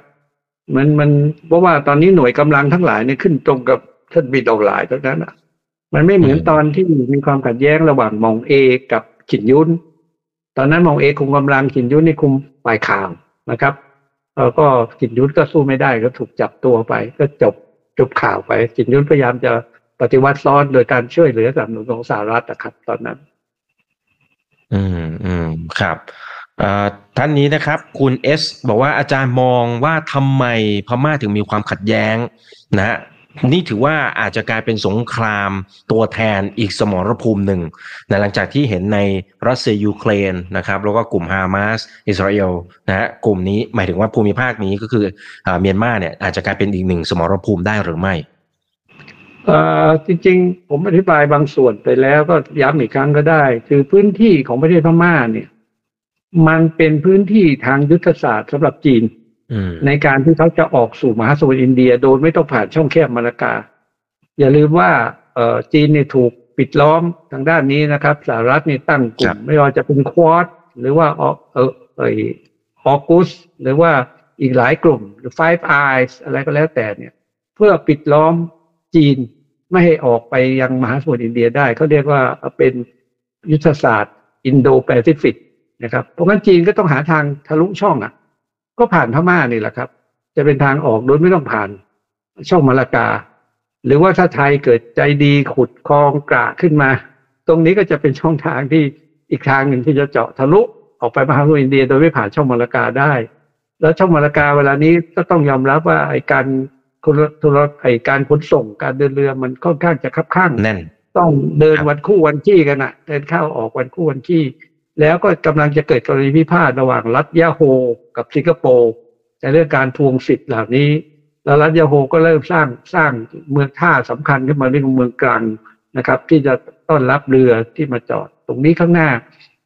มันมันเพราะว่าตอนนี้หน่วยกำลังทั้งหลายเนี่ยขึ้นตรงกับท่านบิดออกหลายทั้งนั้นอะ มันไม่เหมือนตอนที่มีความขัดแย้งระหว่างมองเอกับขินยุนตอนนั้นมองเอคุมกำลังขินยุนนี่คุมฝ่ายข่าวนะครับแล้วก็ขินยุนก็สู้ไม่ได้ก็ถูกจับตัวไป ก็จบจบข่าวไปขินยุนพยายามจะปฏิวัติซ้อนโดยการช่วยเหลือสนับสนุนของสหรัฐนะครับตอนนั้น อืมอืมครับ ท่านนี้นะครับ คุณเอสบอกว่าอาจารย์มองว่าทำไมพม่าถึงมีความขัดแย้งนะฮะนี่ถือว่าอาจจะกลายเป็นสงครามตัวแทนอีกสมรภูมิหนึ่งนะหลังจากที่เห็นในรัสเซียยูเครนนะครับแล้วก็กลุ่มฮามาสอิสราเอลนะฮะกลุ่มนี้หมายถึงว่าภูมิภาคนี้ก็คืออเมียนมาเนี่ยอาจจะกลายเป็นอีกหนึ่งสมรภูมิได้หรือไม่จริงๆ ผมอธิบายบางส่วนไปแล้วก็ย้ำอีกครั้งก็ได้ คือพื้นที่ของประเทศพม่าเนี่ย มันเป็นพื้นที่ทางยุทธศาสตร์สำหรับจีนอืมในการที่เขาจะออกสู่มหาสมุทรอินเดีย โดยไม่ต้องผ่านช่องแคบมาลากา อย่าลืมว่าเอ่อจีนเนี่ยถูกปิดล้อมทางด้านนี้นะครับสหรัฐนี่ตั้งกลุ่ม ไม่ว่าจะเป็นควอดหรือว่าออเออเอออออกุสหรือว่าอีกหลายกลุ่มหรือ Five Eyes อะไรก็แล้วแต่เนี่ย เพื่อปิดล้อมจีนไม่ให้ออกไปยังมหาสมุทรอินเดียได้ เขาเรียกว่าเป็นยุทธศาสตร์อินโดแปซิฟิก นะครับเพราะงั้นจีนก็ต้องหาทางทะลุช่องอะ ก็ผ่านพม่านี่แหละครับ จะเป็นทางออกโดยไม่ต้องผ่านช่องมาลากา หรือว่าถ้าไทยเกิดใจดีขุดคลองกระขึ้นมา ตรงนี้ก็จะเป็นช่องทางที่อีกทางหนึ่งที่จะเจาะทะลุออกไปมหาสมุทรอินเดีย โดยไม่ผ่านช่องมาลากาได้ แล้วช่องมาลากาเวลานี้ก็ต้องยอมรับว่าไอ้การทุรไอ้การขนส่งการเดินเรือมันค่อนข้างจะคับข้างแน่นต้องเดินวันคู่วันขี้กันอะเดินเข้าออกวันคู่วันขี้ แล้วก็กำลังจะเกิดกรณีพิพาทระหว่างรัฐยาโฮกับสิงคโปร์ในเรื่องการทวงสิทธิ์เหล่านี้ แล้วรัฐยาโฮก็เริ่มสร้างสร้างเมืองท่าสำคัญขึ้นมาเรื่องเมืองกลางนะครับ ที่จะต้อนรับเรือที่มาจอด ตรงนี้ข้างหน้า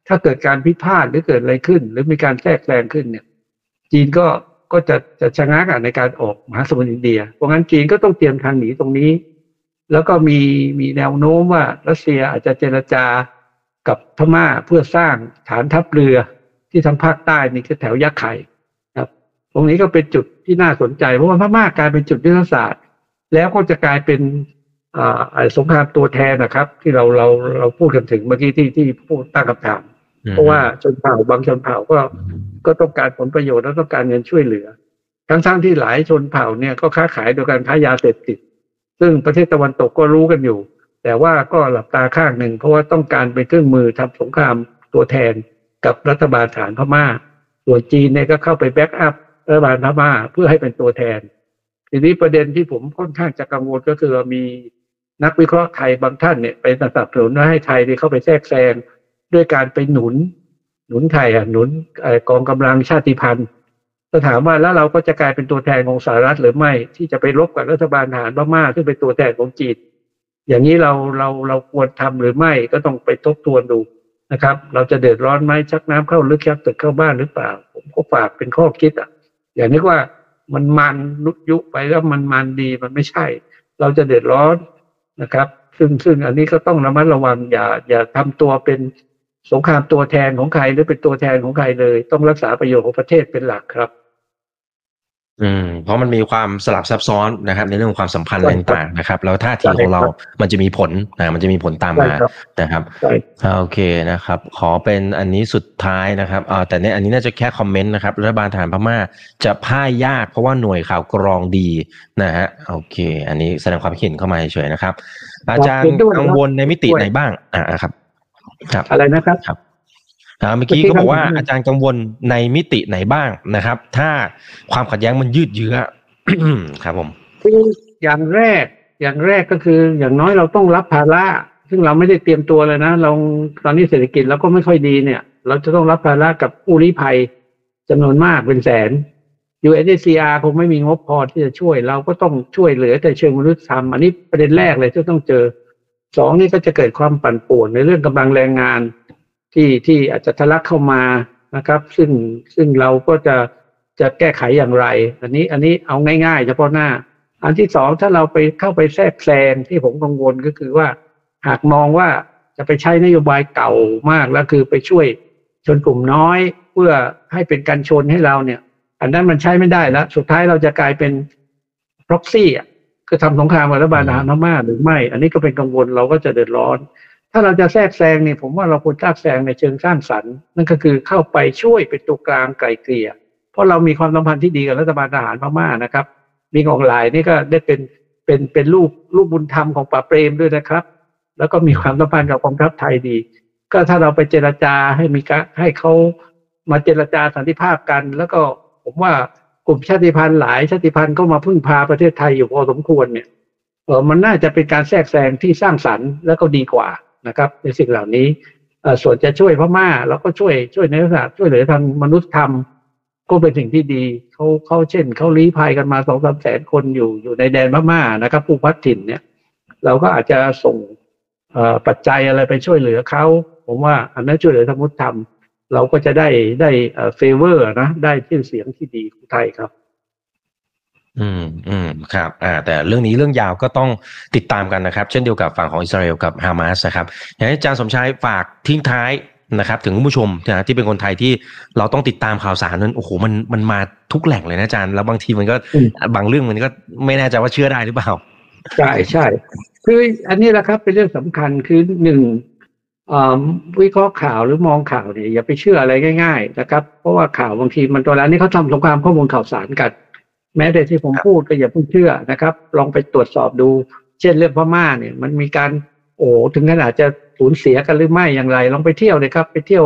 ถ้าเกิดการพิพาทหรือเกิดอะไรขึ้น หรือมีการแทรกแซงขึ้นเนี่ย จีนก็ก็จะจะชะงักในการออกมหาสมุทรอินเดีย เพราะงั้นจีนก็ต้องเตรียมทางหนีตรงนี้ แล้วก็มีมีแนวโน้มว่ารัสเซียอาจจะเจรจา กับพม่าเพื่อสร้างฐานทัพเรือที่ทางภาคใต้นี่คือแถวยักษ์ไข่ครับ ตรงนี้ก็เป็นจุดที่น่าสนใจ เพราะว่าพม่ากลายเป็นจุดยุทธศาสตร์ แล้วก็จะกลายเป็นอ่าสงครามตัวแทนนะครับ ที่เราเราเราพูดกันถึงเมื่อกี้ที่ที่พูดตั้งคำถามเพราะว่าชนเผ่าบางชนเผ่าก็ก็ต้องการผลประโยชน์และต้องการเงินช่วยเหลือ ทั้งทั้งที่หลายชนเผ่าเนี่ยก็ค้าขายโดยการค้ายาเสพติด ซึ่งประเทศตะวันตกก็รู้กันอยู่ แต่ว่าก็หลับตาข้างหนึ่ง เพราะว่าต้องการเป็นเครื่องมือทำสงครามตัวแทนกับรัฐบาลฐานพม่า ส่วนจีนเนี่ยก็เข้าไปแบ็กอัพรัฐบาลพม่าเพื่อให้เป็นตัวแทน ทีนี้ประเด็นที่ผมค่อนข้างจะกังวลก็คือมีนักวิเคราะห์ไทยบางท่านเนี่ยไปสนับสนุนให้ไทยได้เข้าไปแทรกแซงด้วยการไปหนุน หนุนไทยอะหนุนกองกำลังชาติพันธุ์จะถามว่าแล้วเราก็จะกลายเป็นตัวแทนของสหรัฐหรือไม่ที่จะไปรบกับรัฐบาลทหารพม่าซึ่งเป็นตัวแทนของจีน อย่างนี้เราเราเราควรทำหรือไม่ก็ต้องไปทบทวนดูนะครับ เราจะเดือดร้อนไหมชักน้ำเข้าลึกชักตึกเข้าบ้านหรือเปล่า ผมก็ฝากเป็นข้อคิดอะ อย่านี้ว่ามันมันนุยุไปแล้วมันมันดีมันไม่ใช่ เราจะเดือดร้อนนะครับ ซึ่งซึ่งอันนี้ก็ต้องระมัดระวังอย่าอย่าทำตัวเป็นสงครามตัวแทนของใครหรือเป็นตัวแทนของใครเลย ต้องรักษาประโยชน์ของประเทศเป็นหลักครับ อืมเพราะมันมีความสลับซับซ้อนนะครับ ในเรื่องของความสัมพันธ์ใช่อะไรครับต่างๆนะครับ แล้วท่าทีใช่ของเราครับมันจะมีผลนะมันจะมีผลตามใช่มาครับนะครับใช่อ่าโอเคนะครับ ขอเป็นอันนี้สุดท้ายนะครับอ่าแต่เนี่ยอันนี้น่าจะแค่คอมเมนต์นะครับรัฐบาลทหารพม่าจะพ่ายยากเพราะว่าหน่วยข่าวกรองดีนะฮะโอเค อันนี้แสดงความคิดเห็นเข้ามาเฉยๆนะครับ อาจารย์เห็นด้วยครับกังวลในมิติด้วยไหนบ้างอ่าครับ ครับอะไรนะครับ อ่าเมื่อกี้เมื่อกี้เขาบอกว่าครับอาจารย์กังวลในมิติไหนบ้างนะครับ ถ้าความขัดแย้งมันยืดเยื้อครับผมคืออย่างแรกอย่างแรกก็คือ อย่างน้อยเราต้องรับภาระซึ่งเราไม่ได้เตรียมตัวเลยนะ เราตอนนี้เศรษฐกิจเราก็ไม่ค่อยดีเนี่ย เราจะต้องรับภาระกับผู้ลี้ภัยจำนวนมากเป็นแสน UNHCR คงไม่มีงบพอที่จะช่วย เราก็ต้องช่วยเหลือแต่เชิงมนุษยธรรมอันนี้ประเด็นแรกเลยที่ต้องเจอสองนี่ก็จะเกิดความปั่นป่วนในเรื่องกำลังแรงงาน ที่ที่อาจจะทะลักเข้ามานะครับ ซึ่งซึ่งเราก็จะจะแก้ไขอย่างไร อันนี้อันนี้เอาง่ายๆ เฉพาะหน้า อันที่สองถ้าเราไปเข้าไปแทรกแซงที่ผมกังวลก็คือว่า หากมองว่าจะไปใช้นโยบายเก่ามากแล้วคือไปช่วยชนกลุ่มน้อย เพื่อให้เป็นการชนให้เราเนี่ย อันนั้นมันใช้ไม่ได้แล้ว สุดท้ายเราจะกลายเป็น proxy อะคือทำสงครามกับรัฐบาลทหาม่าหรือไม่ อันนี้ก็เป็นกังวลเราก็จะเดือดร้อน ถ้าเราจะแทรกแซงเนี่ยผมว่าเราควรแทรกแซงในเชิงสร้างสรรค์ นั่นก็คือเข้าไปช่วยเป็นตัวกลางไกลเกลี่ย เพราะเรามีความสัมพันธ์ที่ดีกับรัฐบาลทหารพม่านะครับมีของหลายนี่ก็ได้เป็นเป็นเป็นลูกลูกบุญธรรมของป่าเปรมด้วยนะครับ แล้วก็มีความสัมพันธ์กับกองทัพไทยดี ก็ถ้าเราไปเจรจาให้มีการให้เขามาเจรจาสันติภาพกัน แล้วก็ผมว่ากลุ่มชาติพันธุ์หลายชาติพันธุ์ก็มาพึ่งพาประเทศไทยอยู่พอสมควรเนี่ยเออมันน่าจะเป็นการแทรกแซงที่สร้างสรรค์แล้วก็ดีกว่า นะครับ ในสิ่งเหล่านี้ส่วนจะช่วยพม่าเราก็ช่วยช่วยในลักษณะช่วยเหลือทางมนุษยธรรม ก็เป็นสิ่งที่ดีเขาเขาเช่นเขาลี้ภัยกันมาสองสามแสนคนอยู่อยู่ในแดนพม่านะครับ ผู้พัดถิ่นเนี่ย เราก็อาจจะส่งปัจจัยอะไรไปช่วยเหลือเขาผมว่าอันนั้นช่วยเหลือทางมนุษยธรรม เราก็จะได้ได้เฟเวอร์นะได้ชื่อเสียงที่ดีของไทยครับ อืมอืมครับอ่าแต่เรื่องนี้เรื่องยาวก็ต้องติดตามกันนะครับ เช่นเดียวกับฝั่งของอิสราเอลกับฮามาสนะครับอยากให้อาจารย์สมชายฝากทิ้งท้ายนะครับ ถึงคุณผู้ชมนะที่เป็นคนไทยที่เราต้องติดตามข่าวสารนั้นโอ้โหมันมันมาทุกแหล่งเลยนะอาจารย์แล้วบางทีมันก็อืมบางเรื่องมันก็ไม่แน่ใจว่าเชื่อได้หรือเปล่าใช่ใช่คืออันนี้แหละครับเป็นเรื่องสำคัญคือหนึ่งอ่าวิเคราะห์ข่าวหรือมองข่าวเนี่ยอย่าไปเชื่ออะไรง่าย ๆ นะครับ เพราะว่าข่าวบางทีมันตัวแล้วนี่เขาทำสงครามข้อมูลข่าวสารกัน แม้แต่ที่ผมพูดก็อย่าเพิ่งเชื่อนะครับ ลองไปตรวจสอบดู เช่นเรื่องพม่าเนี่ย มันมีการโอ้ถึงขนาดจะสูญเสียกันหรือไม่อย่างไร ลองไปเที่ยวเลยครับ ไปเที่ยว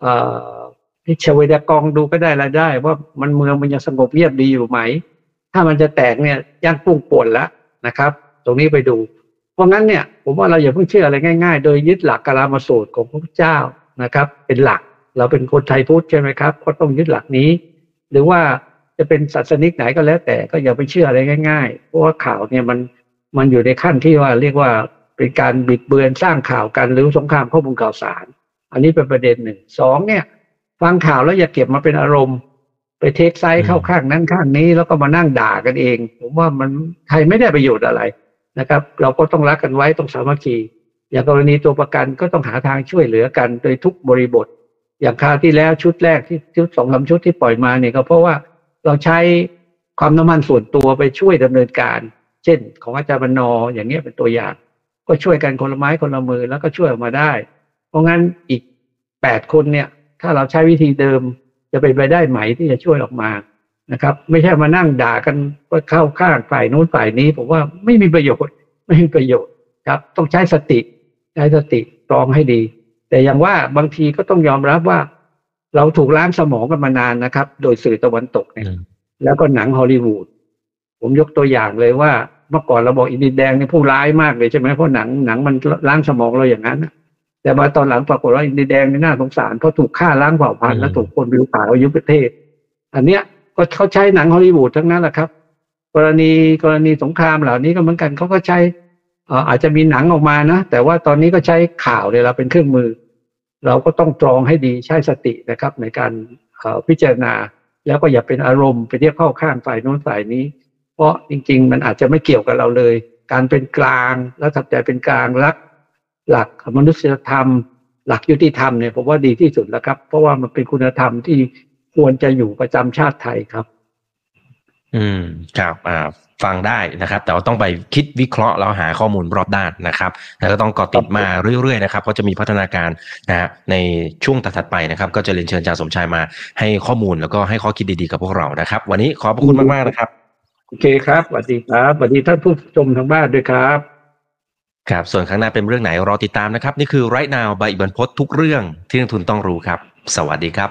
เอ่อที่ชเวดากองดูก็ได้รายได้ ว่ามันเมืองมันยังสงบเงียบดีอยู่ไหม ถ้ามันจะแตกเนี่ยย่างปุ้งป่วนแล้วนะครับ ตรงนี้ไปดู เพราะงั้นเนี่ยผมว่าเราอย่าเพิ่งเชื่ออะไรง่าย ๆ โดยยึดหลักกาลามาสูตรของพระพุทธเจ้านะครับ เป็นหลักเราเป็นคนไทยพุทธใช่ไหมครับก็ต้องยึดหลักนี้ หรือว่า จะเป็นศาสนิกไหนก็แล้ว แต่ก็อย่าไปเชื่ออะไรง่ายๆ เพราะว่าข่าวเนี่ยมันมันอยู่ในขั้นที่ว่าเรียกว่าเป็นการบิดเบือนสร้างข่าวกันหรือสงครามข้อมูลข่าวสาร อันนี้เป็นประเด็นหนึ่งสองเนี่ยฟังข่าวแล้วอย่าเก็บมาเป็นอารมณ์ ไปเทคไซส์เข้าข้างนั้นข้างนี้ แล้วก็มานั่งด่ากันเอง ผมว่ามันไทยไม่ได้ประโยชน์อะไรนะครับ เราก็ต้องรักกันไว้ต้องสามัคคีอย่างกรณีตัวประกันก็ต้องหาทางช่วยเหลือกันโดยทุกบริบท อย่างคราวที่แล้วชุดแรกที่ชุดสองสามชุดที่ปล่อยมาเนี่ยก็เพราะว่า เราใช้ความน้ำมันส่วนตัวไปช่วยดำเนินการ เช่น ของอาจารย์บรรณออย่างเงี้ยเป็นตัวอย่าง ก็ช่วยกันคนละไม้คนละมือแล้วก็ช่วยออกมาได้ เพราะงั้นอีกแปดคนเนี่ย ถ้าเราใช้วิธีเดิมจะเป็นไปได้ไหมที่จะช่วยออกมานะครับ ไม่ใช่มานั่งด่ากันว่าเข้าข้างฝ่ายนู้นฝ่ายนี้ผมว่าไม่มีประโยชน์ไม่มีประโยชน์ครับ ต้องใช้สติใช้สติตรองให้ดี แต่อย่างว่าบางทีก็ต้องยอมรับว่า เราถูกล้างสมองกันมานานนะครับ โดยสื่อตะวันตกเนี่ยอืมแล้วก็หนังฮอลลีวูดผมยกตัวอย่างเลยว่าเมื่อก่อนเราบอกอินเดียแดงนี่ผู้ร้ายมากเลยใช่ไหมเพราะหนังหนังมันล้างสมองเราอย่างนั้นน่ะแต่มาตอนหลังปรากฏว่าอินเดียแดงนี่น่าสงสารเพราะถูกฆ่าล้างเผ่าพันธุ์และถูกคนผิวขาวยุบประเทศ อันเนี้ยก็เขาใช้หนังฮอลลีวูดทั้งนั้นแหละครับ กรณีกรณีสงครามเหล่านี้ก็เหมือนกันเขาก็ใช้เอ่ออาจจะมีหนังออกมานะแต่ว่าตอนนี้ก็ใช้ข่าวเนี่ยเราเป็นเครื่องมือ เราก็ต้องตรองให้ดีใช้สตินะครับในการพิจารณา แล้วก็อย่าเป็นอารมณ์ไปเทียบเข้าข้างฝ่ายโน้นฝ่ายนี้ เพราะจริง ๆ มันอาจจะไม่เกี่ยวกับเราเลย การเป็นกลางแล้วทำใจเป็นกลางรัก หลักมนุษยธรรม หลักยุติธรรมเนี่ยผมว่าดีที่สุดแล้วครับ เพราะว่ามันเป็นคุณธรรมที่ควรจะอยู่ประจำชาติไทยครับ อืมครับอ่าฟังได้นะครับ แต่ว่าต้องไปคิดวิเคราะห์แล้วหาข้อมูลรอบด้านนะครับ แล้วก็ต้องเกาะติดมาเรื่อยๆนะครับเพราะจะมีพัฒนาการนะฮะในช่วงถัดๆไปนะครับ ก็จะเรียนเชิญอาจารย์สมชายมาให้ข้อมูลแล้วก็ให้ข้อคิดดีๆกับพวกเรานะครับ วันนี้ขอบพระคุณมากๆนะครับโอเคครับสวัสดีครับสวัสดีท่านผู้ชมทางบ้านด้วยครับครับส่วนข้างหน้าเป็นเรื่องไหนรอติดตามนะครับ นี่คือ right now ใบอิบันพศทุกเรื่องที่นักทุนต้องรู้ครับ สวัสดีครับ